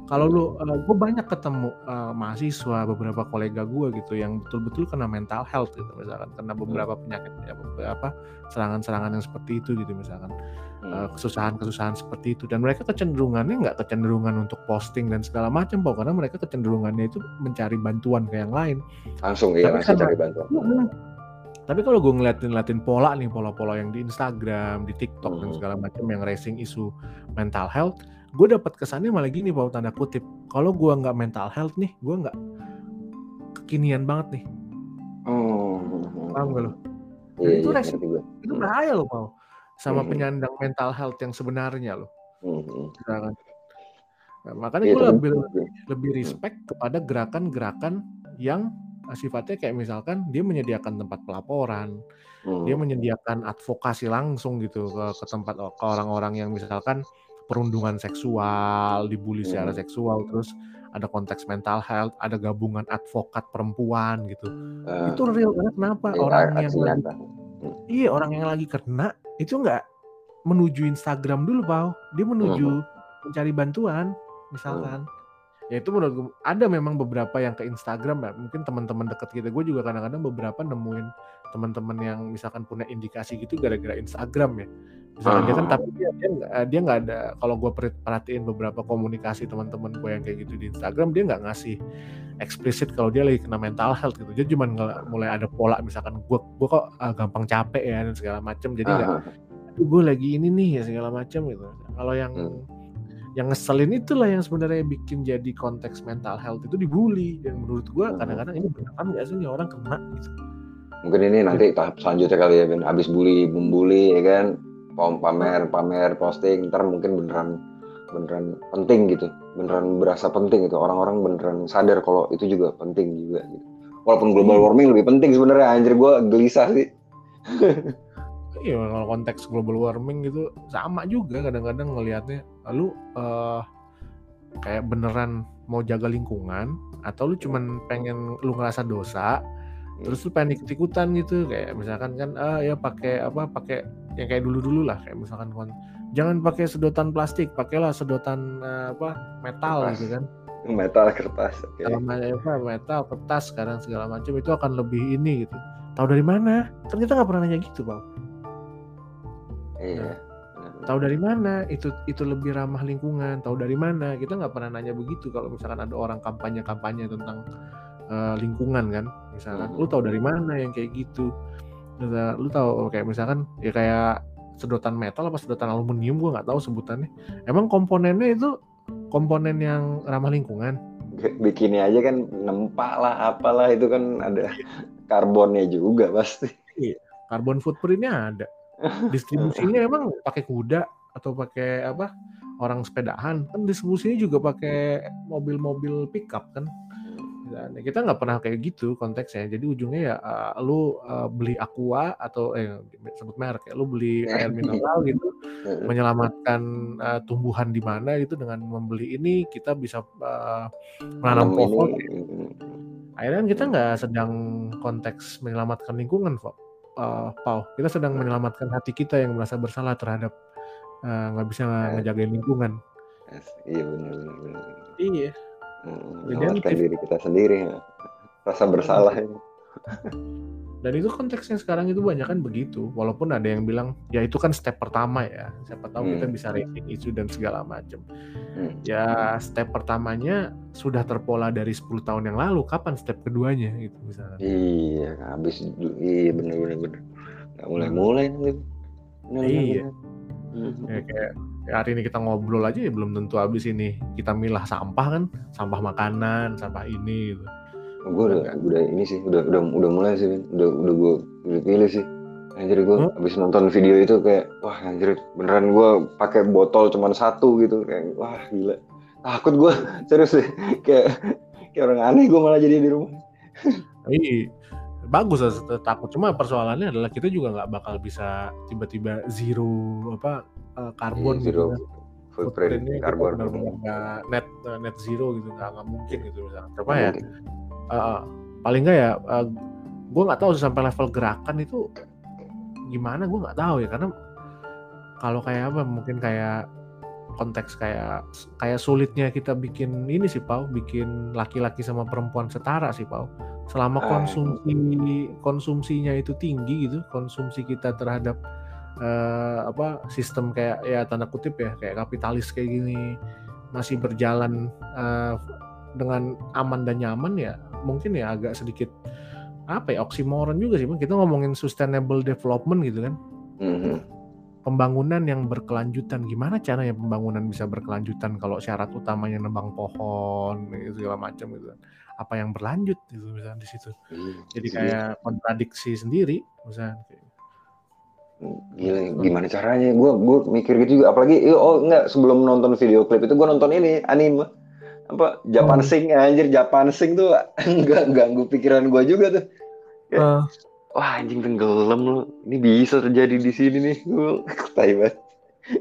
Kalau lu uh, eh, gue banyak ketemu uh, mahasiswa beberapa kolega gue gitu yang betul-betul kena mental health gitu misalkan kena hmm. beberapa penyakit ya beberapa serangan-serangan yang seperti itu gitu misalkan hmm. kesusahan-kesusahan seperti itu dan mereka kecenderungannya nggak kecenderungan untuk posting dan segala macam kok karena mereka kecenderungannya itu mencari bantuan ke yang lain langsung iya langsung cari bantuan tapi kalau gue ngeliatin ngeliatin pola nih pola-pola yang di Instagram di TikTok hmm. dan segala macam yang racing isu mental health gue dapat kesannya malah gini bahwa tanda kutip. Kalau gue nggak mental health nih gue nggak kekinian banget nih. Oh. Paham gak lo iya, itu iya, resiko itu hmm. bahaya loh mau sama hmm. penyandang mental health yang sebenarnya loh. Hmm. nah, makanya iya, gue lebih lebih respect kepada gerakan-gerakan yang sifatnya kayak misalkan dia menyediakan tempat pelaporan, hmm. dia menyediakan advokasi langsung gitu ke, ke tempat ke orang-orang yang misalkan perundungan seksual, dibully hmm. secara seksual, terus ada konteks mental health, ada gabungan advokat perempuan gitu. Uh, itu real karena kenapa iya, orang yang lagi, hmm. iya orang yang lagi kena itu nggak menuju Instagram dulu, Pau. Dia menuju uh mencari bantuan, misalkan. Uh ya itu menurut gue ada memang beberapa yang ke Instagram ya mungkin teman-teman dekat kita gue juga kadang-kadang beberapa nemuin teman-teman yang misalkan punya indikasi gitu gara-gara Instagram ya. Misalkan dia kan tapi dia dia nggak dia nggak ada kalau gue perhatiin beberapa komunikasi teman-teman gue yang kayak gitu di Instagram dia nggak ngasih eksplisit kalau dia lagi kena mental health gitu. Dia cuma mulai ada pola misalkan gue gue kok uh, gampang capek ya dan segala macam jadi nggak uh. gue lagi ini nih ya segala macam gitu. Kalau yang hmm. yang ngeselin itulah yang sebenarnya bikin jadi konteks mental health itu dibully. Dan menurut gue hmm. kadang-kadang ini beneran nggak sih orang kena gitu mungkin ini nanti tahap selanjutnya kali ya Ben. Habis bully membuli ya kan? Pom- pamer pamer posting ntar mungkin beneran beneran penting gitu. Beneran berasa penting gitu. Orang-orang beneran sadar kalau itu juga penting juga gitu. Walaupun global Iya. warming lebih penting sebenarnya. Anjir gue gelisah sih. Iya kalau konteks global warming gitu sama juga kadang-kadang ngelihatnya lu eh, kayak beneran mau jaga lingkungan atau lu cuman pengen lu ngerasa dosa terus lu pengen ikut-ikutan gitu kayak misalkan kan ah ya pakai apa pakai yang kayak dulu-dulu lah kayak misalkan kon jangan pakai sedotan plastik pakailah sedotan eh, apa metal Kertas. gitu kan. Metal kertas segala macam apa metal kertas sekarang segala macam itu akan lebih ini gitu. Tahu dari mana? Kan kita nggak pernah nanya gitu bang. Iya tahu dari mana? Itu itu lebih ramah lingkungan. Tahu dari mana? Kita nggak pernah nanya begitu kalau misalkan ada orang kampanye kampanye tentang eh, lingkungan kan. Misalkan lu tahu dari mana yang kayak gitu? Lu tahu kayak misalkan ya kayak sedotan metal apa sedotan aluminium gua nggak tahu sebutannya. Emang komponennya itu komponen yang ramah lingkungan? Bikinnya aja kan nempak lah apalah itu kan ada karbonnya juga pasti. Carbon footprintnya ada. Distribusinya emang pakai kuda atau pakai apa orang sepedahan? Kan distribusinya juga pakai mobil-mobil pickup kan Dan kita nggak pernah kayak gitu konteksnya. Jadi ujungnya ya uh, lu uh, beli aqua atau eh sebut merek ya lu beli air mineral gitu menyelamatkan uh, tumbuhan di mana gitu dengan membeli ini kita bisa uh, menanam pohon. ini, akhirnya kan kita nggak sedang konteks menyelamatkan lingkungan kok uh, Pau kita sedang menyelamatkan hati kita yang merasa bersalah terhadap uh, nggak bisa Eh. ngejagain lingkungan. Iya benar. Iya menyelamatkan aktif. diri kita sendiri ya. rasa bersalah ini dan itu konteksnya sekarang itu banyak kan begitu walaupun ada yang bilang ya itu kan step pertama ya siapa tahu kita Hmm. bisa raising isu dan segala macam Hmm. ya step pertamanya sudah terpola dari 10 tahun yang lalu kapan step keduanya gitu misalnya iya habis iya benar nggak mulai mulai Bener, bener, Iya. bener. Hmm. ya kayak ya hari ini kita ngobrol aja ya belum tentu habis ini. Kita milah sampah kan sampah makanan sampah ini gitu. Gue udah udah ini sih udah udah udah mulai sih udah udah gue pilih pilih sih. Anjir gue Hah? habis nonton video itu kayak wah anjir beneran gue pakai botol cuman satu gitu. Kayak wah gila. Takut gue serius deh kayak kayak orang aneh gue malah jadi di rumah. Iya, bagus lah takut. Cuma persoalannya adalah kita juga nggak bakal bisa tiba-tiba zero apa eh, karbon Iya, gitu kan. footprint Footprintnya kita karbon net eh, net zero gitu nggak nggak mungkin gitu misalnya. Coba Nggak ya eh, paling nggak ya gue nggak tahu sampai level gerakan itu gimana gue nggak tahu ya karena kalau kayak apa mungkin kayak konteks kayak kayak sulitnya kita bikin ini sih Pau bikin laki-laki sama perempuan setara sih Pau selama Ah. konsumsi konsumsinya itu tinggi gitu konsumsi kita terhadap eh, apa sistem kayak ya tanda kutip ya kayak kapitalis kayak gini masih berjalan eh, dengan aman dan nyaman ya mungkin ya agak sedikit apa ya oksimoron juga sih kita ngomongin sustainable development gitu kan. Mhm. pembangunan yang berkelanjutan. Gimana caranya pembangunan bisa berkelanjutan kalau syarat utamanya nebang pohon gitu, segala macam gitu kan? Apa yang berlanjut gitu misalnya di situ. Iya, jadi kayak kontradiksi sendiri misalnya Gila, gimana caranya? Gue gue mikir gitu juga. Apalagi, eh, oh enggak sebelum nonton video klip itu gue nonton ini anime apa Japan Oh. Sing anjir Japan Sing tuh enggak ganggu pikiran gue juga tuh. Eh, Wah anjing tenggelam lu. Ini bisa terjadi di sini nih. Gue tai banget.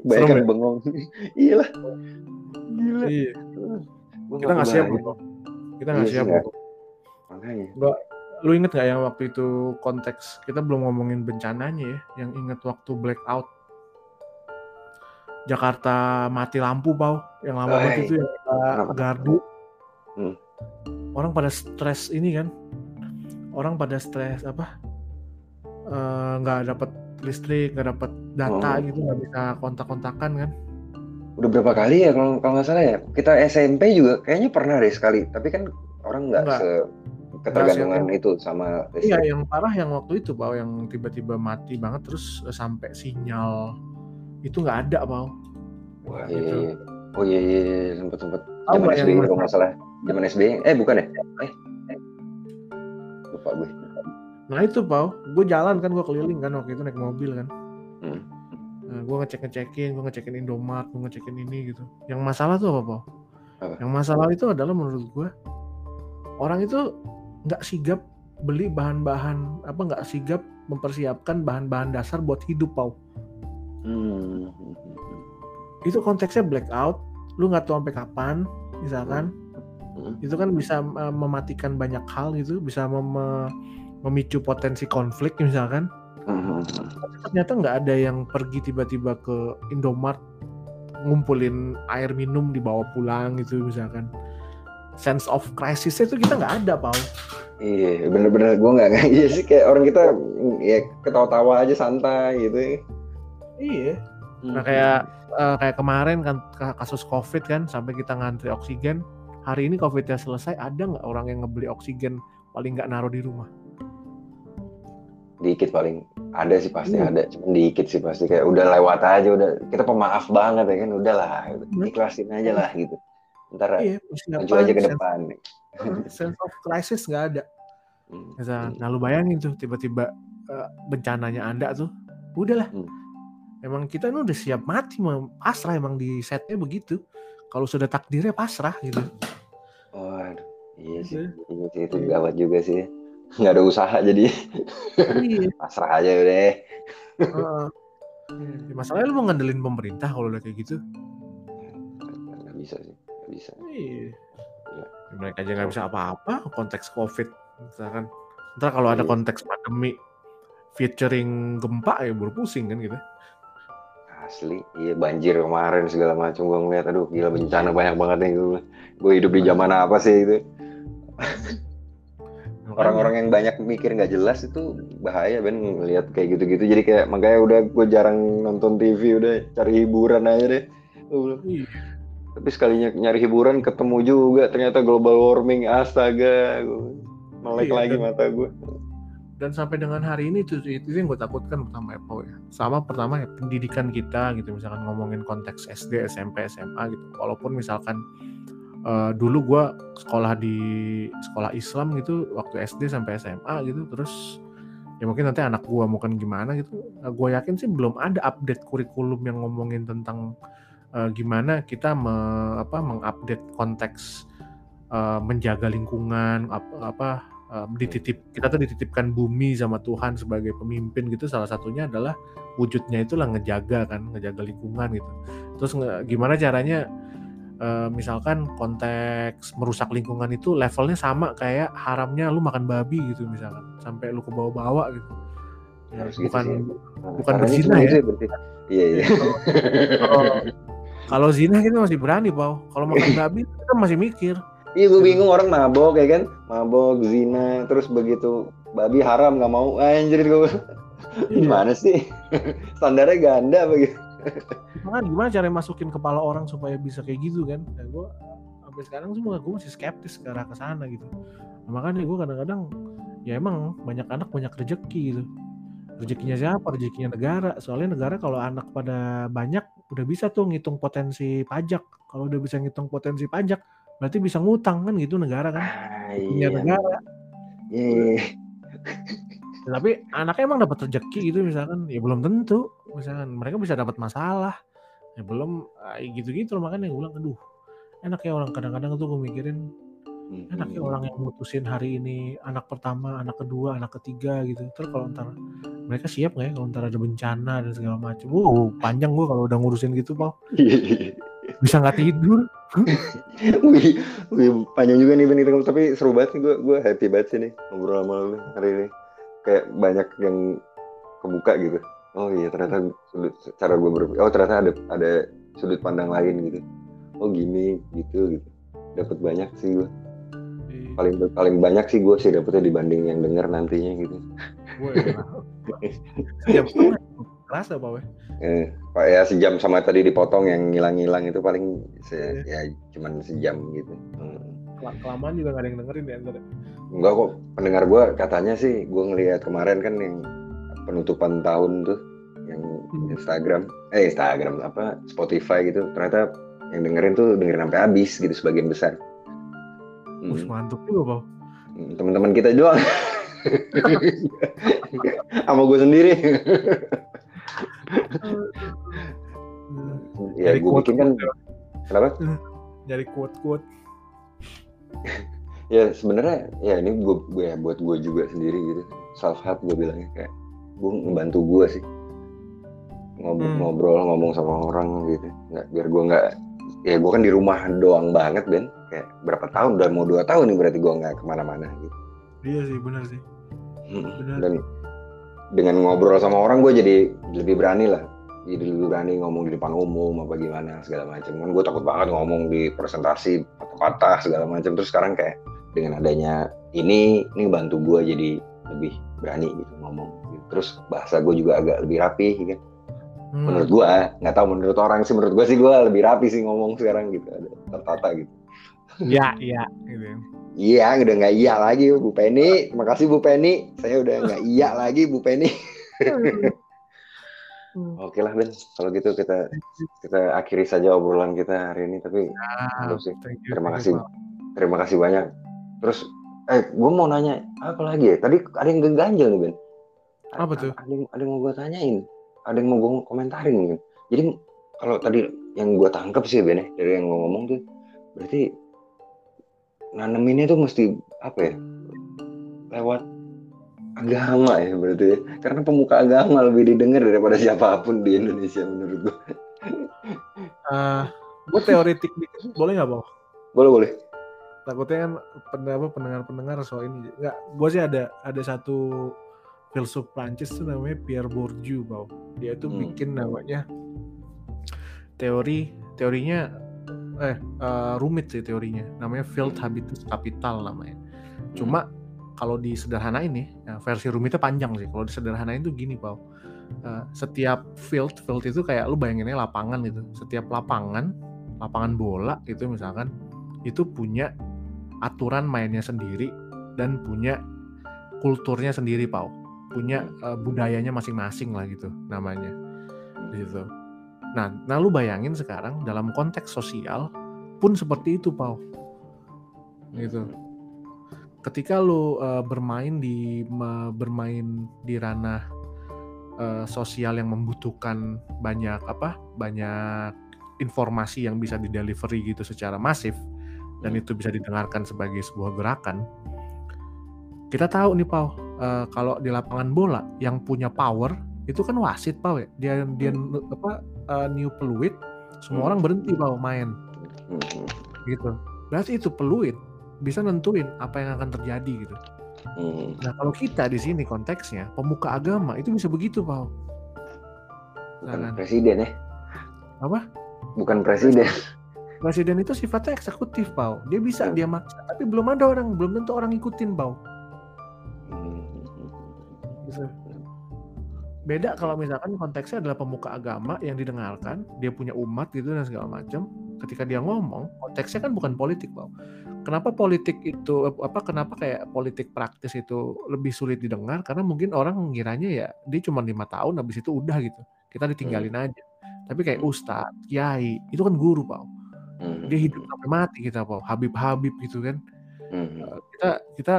Ya? bengong. iya lah. Gila. iya. Gua kita nggak siap bro kita nggak Iya siap bro Makanya. Lu inget gak yang waktu itu konteks kita belum ngomongin bencananya ya yang inget waktu blackout Jakarta mati lampu bau yang lama Oh, banget iya. itu yang kita Kenapa? gardu Hmm. orang pada stres ini kan orang pada stres apa Eh, nggak dapat listrik nggak dapat data Oh. gitu nggak bisa kontak-kontakan kan Udah berapa kali ya kalau kalau nggak salah ya? Kita SMP juga kayaknya pernah deh sekali. Tapi kan orang nggak Nggak. se ketergantungan Nggak itu sama iya listrik. yang parah yang waktu itu bau yang tiba-tiba mati banget terus eh, sampai sinyal itu nggak ada bau Wah, iya, gitu. iya. Oh iya iya, iya. sempet sempet. Tahu Zaman yang SBY kalau nggak salah. Zaman SBY. Eh bukan ya? Eh. Lupa gue. Nah itu Pau, gue jalan kan gue keliling kan waktu itu naik mobil kan. Hmm. Nah, gue ngecek ngecekin, gue ngecekin Indomart, gue ngecekin ini gitu. Yang masalah tuh apa Pau? Apa? Yang masalah itu adalah menurut gue orang itu nggak sigap beli bahan-bahan apa nggak sigap mempersiapkan bahan-bahan dasar buat hidup Pau. Hmm. Itu konteksnya blackout, lu nggak tahu sampai kapan, misalkan. Hmm. itu kan bisa uh, mematikan banyak hal gitu bisa mem- me- memicu potensi konflik misalkan Hmm. tapi ternyata nggak ada yang pergi tiba-tiba ke Indomart ngumpulin air minum dibawa pulang gitu misalkan sense of crisis itu kita nggak ada Pau Iya, bener-bener gue nggak nggak iya sih kayak orang kita ya ketawa-tawa aja santai gitu. iya nah kayak uh, kayak kemarin kan ka- kasus covid kan sampai kita ngantri oksigen hari ini covidnya selesai ada nggak orang yang ngebeli oksigen paling nggak naruh di rumah dikit paling ada sih pasti Iya. ada, cuman dikit sih pasti kayak udah lewat aja udah kita pemaaf banget ya kan udahlah gitu. Hmm. ikhlasin aja lah gitu. Ntar iya maju aja ke sense- depan. sense of crisis nggak ada Hmm. Misal, nah lu bayangin tuh tiba-tiba eh, bencananya anda tuh, udahlah. Hmm. Emang kita ini udah siap mati, pasrah emang di setnya begitu. Kalau sudah takdirnya pasrah gitu. Waduh, iya sih, Iya. iya sih itu gawat juga sih. Nggak ada usaha jadi iya. pasrah aja udah. heeh. Ya, masalahnya lu mau ngandelin pemerintah kalau udah kayak gitu. Nggak bisa sih, bisa. Iya. Iya. Mereka aja nggak bisa apa-apa konteks covid. Misalkan, ntar kalau ada Iya. konteks pandemi featuring gempa ya baru pusing kan gitu. Asli, iya banjir kemarin segala macam gue ngeliat, aduh gila bencana banyak banget nih gue. Gue hidup di zaman apa sih itu? Orang-orang yang banyak mikir nggak jelas itu bahaya Ben ngeliat kayak gitu-gitu. Jadi kayak makanya udah gue jarang nonton TV, udah cari hiburan aja deh. Tapi sekalinya nyari hiburan ketemu juga. Ternyata global warming astaga. Gua melek Iya, lagi dan- mata gue. dan sampai dengan hari ini itu itu yang gue takutkan pertama Pau ya. Sama pertama ya pendidikan kita gitu. Misalkan ngomongin konteks SD SMP SMA gitu. Walaupun misalkan eh, dulu gue sekolah di sekolah Islam gitu waktu SD sampai SMA gitu terus ya mungkin nanti anak gue mungkin gimana gitu. Gue yakin sih belum ada update kurikulum yang ngomongin tentang eh, gimana kita me- apa mengupdate konteks eh, menjaga lingkungan apa, apa um, dititip kita tuh dititipkan bumi sama Tuhan sebagai pemimpin gitu salah satunya adalah wujudnya itulah ngejaga kan ngejaga lingkungan gitu terus nge- gimana caranya eh, misalkan konteks merusak lingkungan itu levelnya sama kayak haramnya lu makan babi gitu misalkan sampai lu ke bawah-bawah gitu Ya, Harus gitu bukan sih. Nah, bukan caranya berzina ya. berarti. Iya iya. kalau kalau zina kita masih berani pau kalau makan babi kita masih mikir Iya gue bingung orang mabok ya kan, mabok zina, terus begitu babi haram nggak mau, anjir gue Iya. gimana sih? Standarnya ganda begitu. Makanya gimana cara masukin kepala orang supaya bisa kayak gitu kan? Dan gue sampai sekarang sih gue masih skeptis ke arah ke sana gitu. Nah, makanya gue kadang-kadang ya emang banyak anak banyak rezeki gitu. Rezekinya siapa? Rezekinya negara. Soalnya negara kalau anak pada banyak udah bisa tuh ngitung potensi pajak. Kalau udah bisa ngitung potensi pajak, berarti bisa ngutang kan gitu negara kan? Ah, Punya iya. negara. Iya, iya. Ya, tapi anaknya emang dapat rezeki gitu misalkan, ya belum tentu. Misalkan mereka bisa dapat masalah, ya belum ah, gitu-gitu loh. makanya gue bilang, aduh, enak ya orang kadang-kadang tuh gue mikirin, enak ya Hmm. orang yang mutusin hari ini anak pertama, anak kedua, anak ketiga gitu. Terus kalau ntar mereka siap nggak ya kalau ntar ada bencana dan segala macam. Wow, panjang gue kalau udah ngurusin gitu, Pau. Iya, iya. Bisa nggak tidur. Wih, wih, panjang juga nih Ben itu tapi seru banget nih gue gue happy banget sih nih ngobrol sama lu hari ini. Kayak banyak yang kebuka gitu. Oh iya ternyata sudut cara gue berpikir. Oh ternyata ada ada sudut pandang lain gitu. Oh gini gitu gitu. Dapat banyak sih gue. Paling paling banyak sih gue sih dapetnya dibanding yang denger nantinya gitu. Gue sejam setengah kerasa, ya. Eh, Pak ya sejam sama tadi dipotong yang ngilang-ngilang itu paling se- Iya. ya cuman sejam gitu. Hmm. Kelam- Kelamaan juga nggak ada yang dengerin ya ntar. ya. Enggak kok pendengar gue katanya sih gue ngelihat kemarin kan yang penutupan tahun tuh yang Hmm. Instagram eh Instagram apa Spotify gitu ternyata yang dengerin tuh dengerin sampai habis gitu sebagian besar. Hmm. Wih, mantep juga, Pau. Hmm, Teman-teman kita doang. sama gue sendiri. Ya Dari gue quote- bikin kan kenapa? Dari quote-quote. ya sebenarnya ya ini gue gue ya buat gue juga sendiri gitu. Self help gue bilangnya kayak gue ngebantu gue sih. Ngobrol, Hmm. ngobrol ngomong sama orang gitu. Nggak biar gue nggak ya gue kan di rumah doang banget Ben. Kayak berapa tahun? Udah mau dua tahun nih berarti gue nggak ke mana-mana gitu. Iya sih, benar sih. Benar. dan dengan ngobrol sama orang gue jadi lebih berani lah jadi lebih berani ngomong di depan umum apa gimana segala macam kan gue takut banget ngomong di presentasi patah-patah segala macam terus sekarang kayak dengan adanya ini ini bantu gue jadi lebih berani gitu ngomong gitu. terus bahasa gue juga agak lebih rapi kan Hmm. menurut gue nggak tahu menurut orang sih menurut gue sih gue lebih rapi sih ngomong sekarang gitu ada tertata gitu Ya, iya. Gitu. ya. iya udah nggak iya lagi Bu Penny terima kasih Bu Penny saya udah nggak iya lagi Bu Penny Oke lah Ben, kalau gitu kita kita akhiri saja obrolan kita hari ini. Tapi Ah, Belum sih. you, Terima kasih. terima kasih banyak. Terus, eh, gue mau nanya apa lagi ya? Tadi ada yang ganjel nih Ben. Apa tuh? Ada yang, ada yang mau gue tanyain. Ada yang mau gue komentarin mungkin. Jadi kalau tadi yang gue tangkap sih Ben ya, dari yang lo ngomong tuh, berarti naneminnya tuh mesti apa ya? Lewat agama ya berarti ya. Karena pemuka agama lebih didengar daripada siapa pun di Indonesia menurut gue. Eh, gue teoretik dikit, boleh nggak, Bang? Boleh boleh. Takutnya kan pen- apa, pendengar-pendengar soal ini. Nggak, gue sih ada ada satu filsuf Prancis tuh namanya Pierre Bourdieu, Bang. Dia tuh Hmm. bikin namanya teori teorinya eh eh, rumit sih teorinya. Namanya Field Habitus Capital namanya. Cuma kalau disederhanain nih, ya, versi rumitnya panjang sih. Kalau disederhanain tuh gini, Pau. Eh, setiap field, field itu kayak lu bayanginnya lapangan gitu. Setiap lapangan, lapangan bola itu misalkan, itu punya aturan mainnya sendiri dan punya kulturnya sendiri, Pau. Punya eh, budayanya masing-masing lah gitu namanya. Gitu. Nah, nah lu bayangin sekarang dalam konteks sosial pun seperti itu, Pau. Gitu ketika lu uh, bermain di me- bermain di ranah uh, sosial yang membutuhkan banyak apa banyak informasi yang bisa di delivery gitu secara masif dan Hmm. itu bisa didengarkan sebagai sebuah gerakan kita tahu nih Pau uh, kalau di lapangan bola yang punya power itu kan wasit Pau ya dia dia apa uh, new peluit semua Hmm. orang berhenti Pau main Hmm. gitu berarti itu peluit bisa nentuin apa yang akan terjadi gitu Hmm. Nah kalau kita di sini konteksnya pemuka agama itu bisa begitu, Pak. Bukan Nah, kan. presiden ya? Apa? Bukan presiden. Presiden itu sifatnya eksekutif, Pau. Dia bisa Hmm. dia maksa, tapi belum ada orang, belum tentu orang ngikutin, Pau. Hmm. Gitu. Beda kalau misalkan konteksnya adalah pemuka agama yang didengarkan, dia punya umat gitu dan segala macam. Ketika dia ngomong, konteksnya kan bukan politik, Pau. Kenapa politik itu apa? Kenapa kayak politik praktis itu lebih sulit didengar? Karena mungkin orang ngiranya ya dia cuma lima tahun, habis itu udah gitu. Kita ditinggalin aja. Tapi kayak ustadz, kiai, itu kan guru, Pau. Hmm. Dia hidup sampai mati kita, Pau. Habib-habib gitu kan. Hmm. Eh, kita kita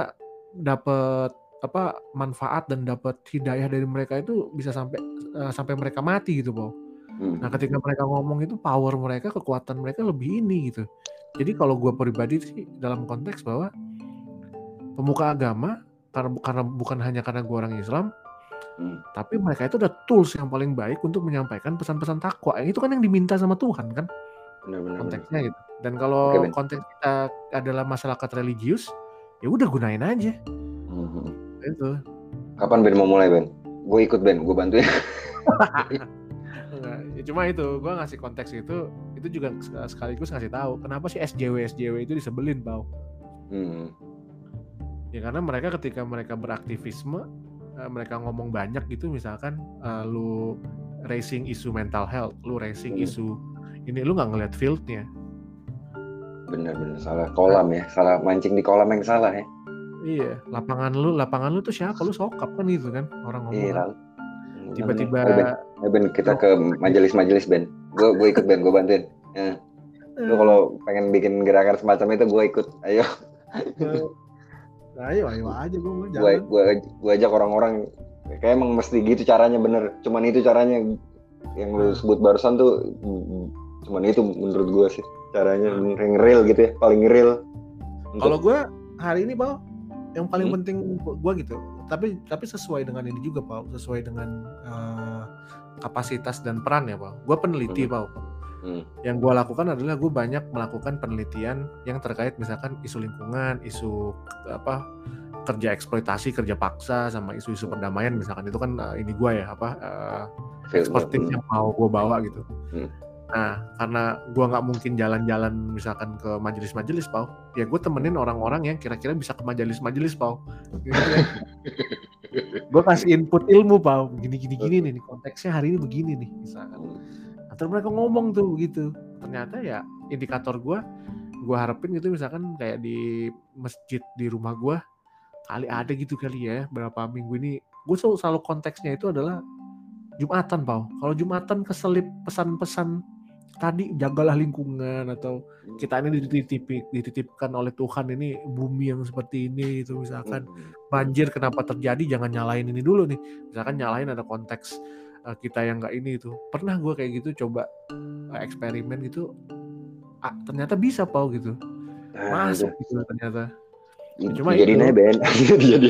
dapat apa manfaat dan dapat hidayah dari mereka itu bisa sampai eh, sampai mereka mati gitu, Pau. Hmm. Nah, ketika mereka ngomong itu power mereka, kekuatan mereka lebih ini gitu. Jadi kalau gue pribadi sih dalam konteks bahwa pemuka agama karena karena bukan hanya karena gue orang Islam, Hmm. tapi mereka itu ada tools yang paling baik untuk menyampaikan pesan-pesan takwa. Yang itu kan yang diminta sama Tuhan kan Benar benar. benar. konteksnya gitu. Dan kalau Ben. konteks kita adalah masyarakat religius, ya udah gunain aja Hmm. Itu. Kapan Ben mau mulai Ben? Gue ikut Ben, gue bantuin. Enggak, ya cuma itu gue ngasih konteks itu itu juga sekaligus ngasih tahu kenapa sih SJW SJW itu disebelin bau Hmm. ya karena mereka ketika mereka beraktivisme eh, mereka ngomong banyak gitu misalkan eh, lu racing isu mental health lu racing Hmm. isu ini lu nggak ngeliat fieldnya benar salah kolam ya, salah mancing di kolam yang salah ya. Iya lapangan lu lapangan lu tuh siapa lu sokap kan gitu kan orang ngomong Iya kan. lalu. tiba-tiba Ayo, Ben. Ayo, Ben, kita ke majelis-majelis Ben. Gue gue ikut Ben, gue bantuin. Ya. Lu kalau pengen bikin gerakan semacam itu gue ikut. Ayo. Eh, ayo ayo aja gue gue jalan gue gue ajak orang-orang kayak emang mesti gitu caranya bener cuman itu caranya yang lu sebut barusan tuh cuman itu menurut gue sih caranya Hmm. yang real gitu ya paling real kalau gue hari ini bang yang paling Hmm. penting gue gitu tapi tapi sesuai dengan ini juga pak sesuai dengan eh, kapasitas dan peran ya pak gue peneliti Hmm. pak Hmm. yang gue lakukan adalah gue banyak melakukan penelitian yang terkait misalkan isu lingkungan isu apa kerja eksploitasi kerja paksa sama isu-isu perdamaian misalkan itu kan eh, ini gue ya apa eh, Feel- expertise hmm. yang mau gue bawa gitu. Hmm. Nah, karena gue nggak mungkin jalan-jalan misalkan ke majelis-majelis, Pau. Ya gue temenin orang-orang yang kira-kira bisa ke majelis-majelis, Pau. Gitu ya. gue kasih input ilmu, Pau. Gini-gini gini nih, konteksnya hari ini begini nih, misalkan. Nah, terus mereka ngomong tuh gitu. Ternyata ya indikator gue, gue harapin gitu misalkan kayak di masjid di rumah gue kali ada gitu kali ya berapa minggu ini gue selalu, selalu konteksnya itu adalah Jumatan, Pau. Kalau Jumatan keselip pesan-pesan tadi jagalah lingkungan atau kita ini dititip, dititipkan oleh Tuhan ini bumi yang seperti ini itu misalkan Hmm. banjir kenapa terjadi jangan nyalain ini dulu nih misalkan nyalain ada konteks uh, kita yang nggak ini itu pernah gue kayak gitu coba uh, eksperimen gitu ah, ternyata bisa Pau gitu Nah, masuk gitu ternyata itu. cuma itu. aja Ben aja.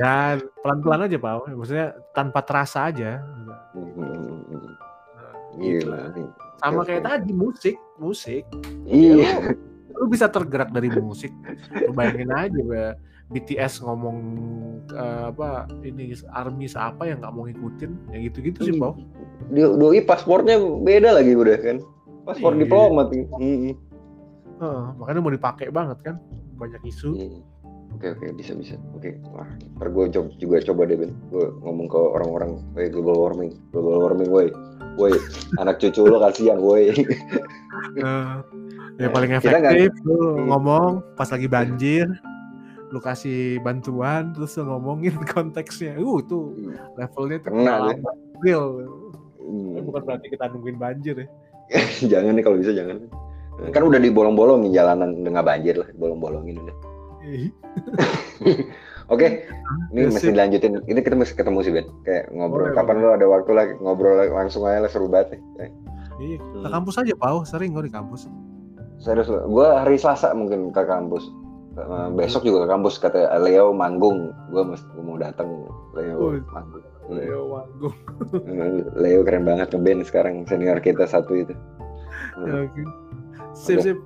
ya pelan-pelan aja Pau maksudnya tanpa terasa aja Hmm. Gitu Gila nih. sama kayak tadi musik musik Iya. lu, lu bisa tergerak dari musik lu bayangin aja ya BTS ngomong eh, apa ini army siapa yang nggak mau ngikutin ya gitu-gitu sih Pau Di- Doi paspornya beda lagi udah kan. Paspor Iya. diplomat. Hmm. Heeh, makanya mau dipakai banget kan banyak isu Iya. Oke oke bisa bisa. Oke. Wah, ntar gue juga coba deh Ben. Gue ngomong ke orang-orang, woi global warming, global warming, woi, woi, anak cucu lo kasihan, woi. Eh, ya paling Kita nggak- efektif lu Hmm. ngomong pas lagi banjir lu kasih bantuan terus lu ngomongin konteksnya uh tuh levelnya tuh Kena real Hmm. Bukan berarti kita nungguin banjir ya jangan nih kalau bisa jangan. Kan udah dibolong-bolongin jalanan, udah nggak banjir lah, bolong-bolongin udah. Oke, ini Ya, mesti sip. dilanjutin. Ini kita mesti ketemu sih Ben. Kayak ngobrol. Boleh, Kapan boleh. lo ada waktu lagi ngobrol langsung aja lah seru banget. nih. Eh, iya ke Hmm. kampus aja Pau sering gue di kampus Serius lo. Gue hari Selasa mungkin ke kampus. Eh, besok juga ke kampus kata Leo manggung. Gue mesti mau datang Leo manggung. Leo Wanggung Hmm, Leo keren banget ngeband sekarang senior kita satu itu. Hmm. Oke. Sip Oke. sip.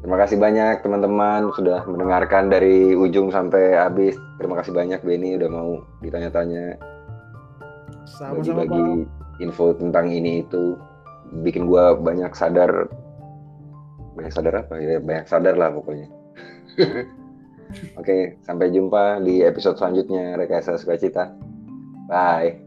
Terima kasih banyak teman-teman sudah mendengarkan dari ujung sampai habis. Terima kasih banyak Benny udah mau ditanya-tanya. Sama-sama bagi-bagi info tentang ini itu bikin gua banyak sadar. Banyak sadar apa? Ya banyak sadar lah pokoknya. Oke sampai jumpa di episode selanjutnya rekayasa sukacita. Bye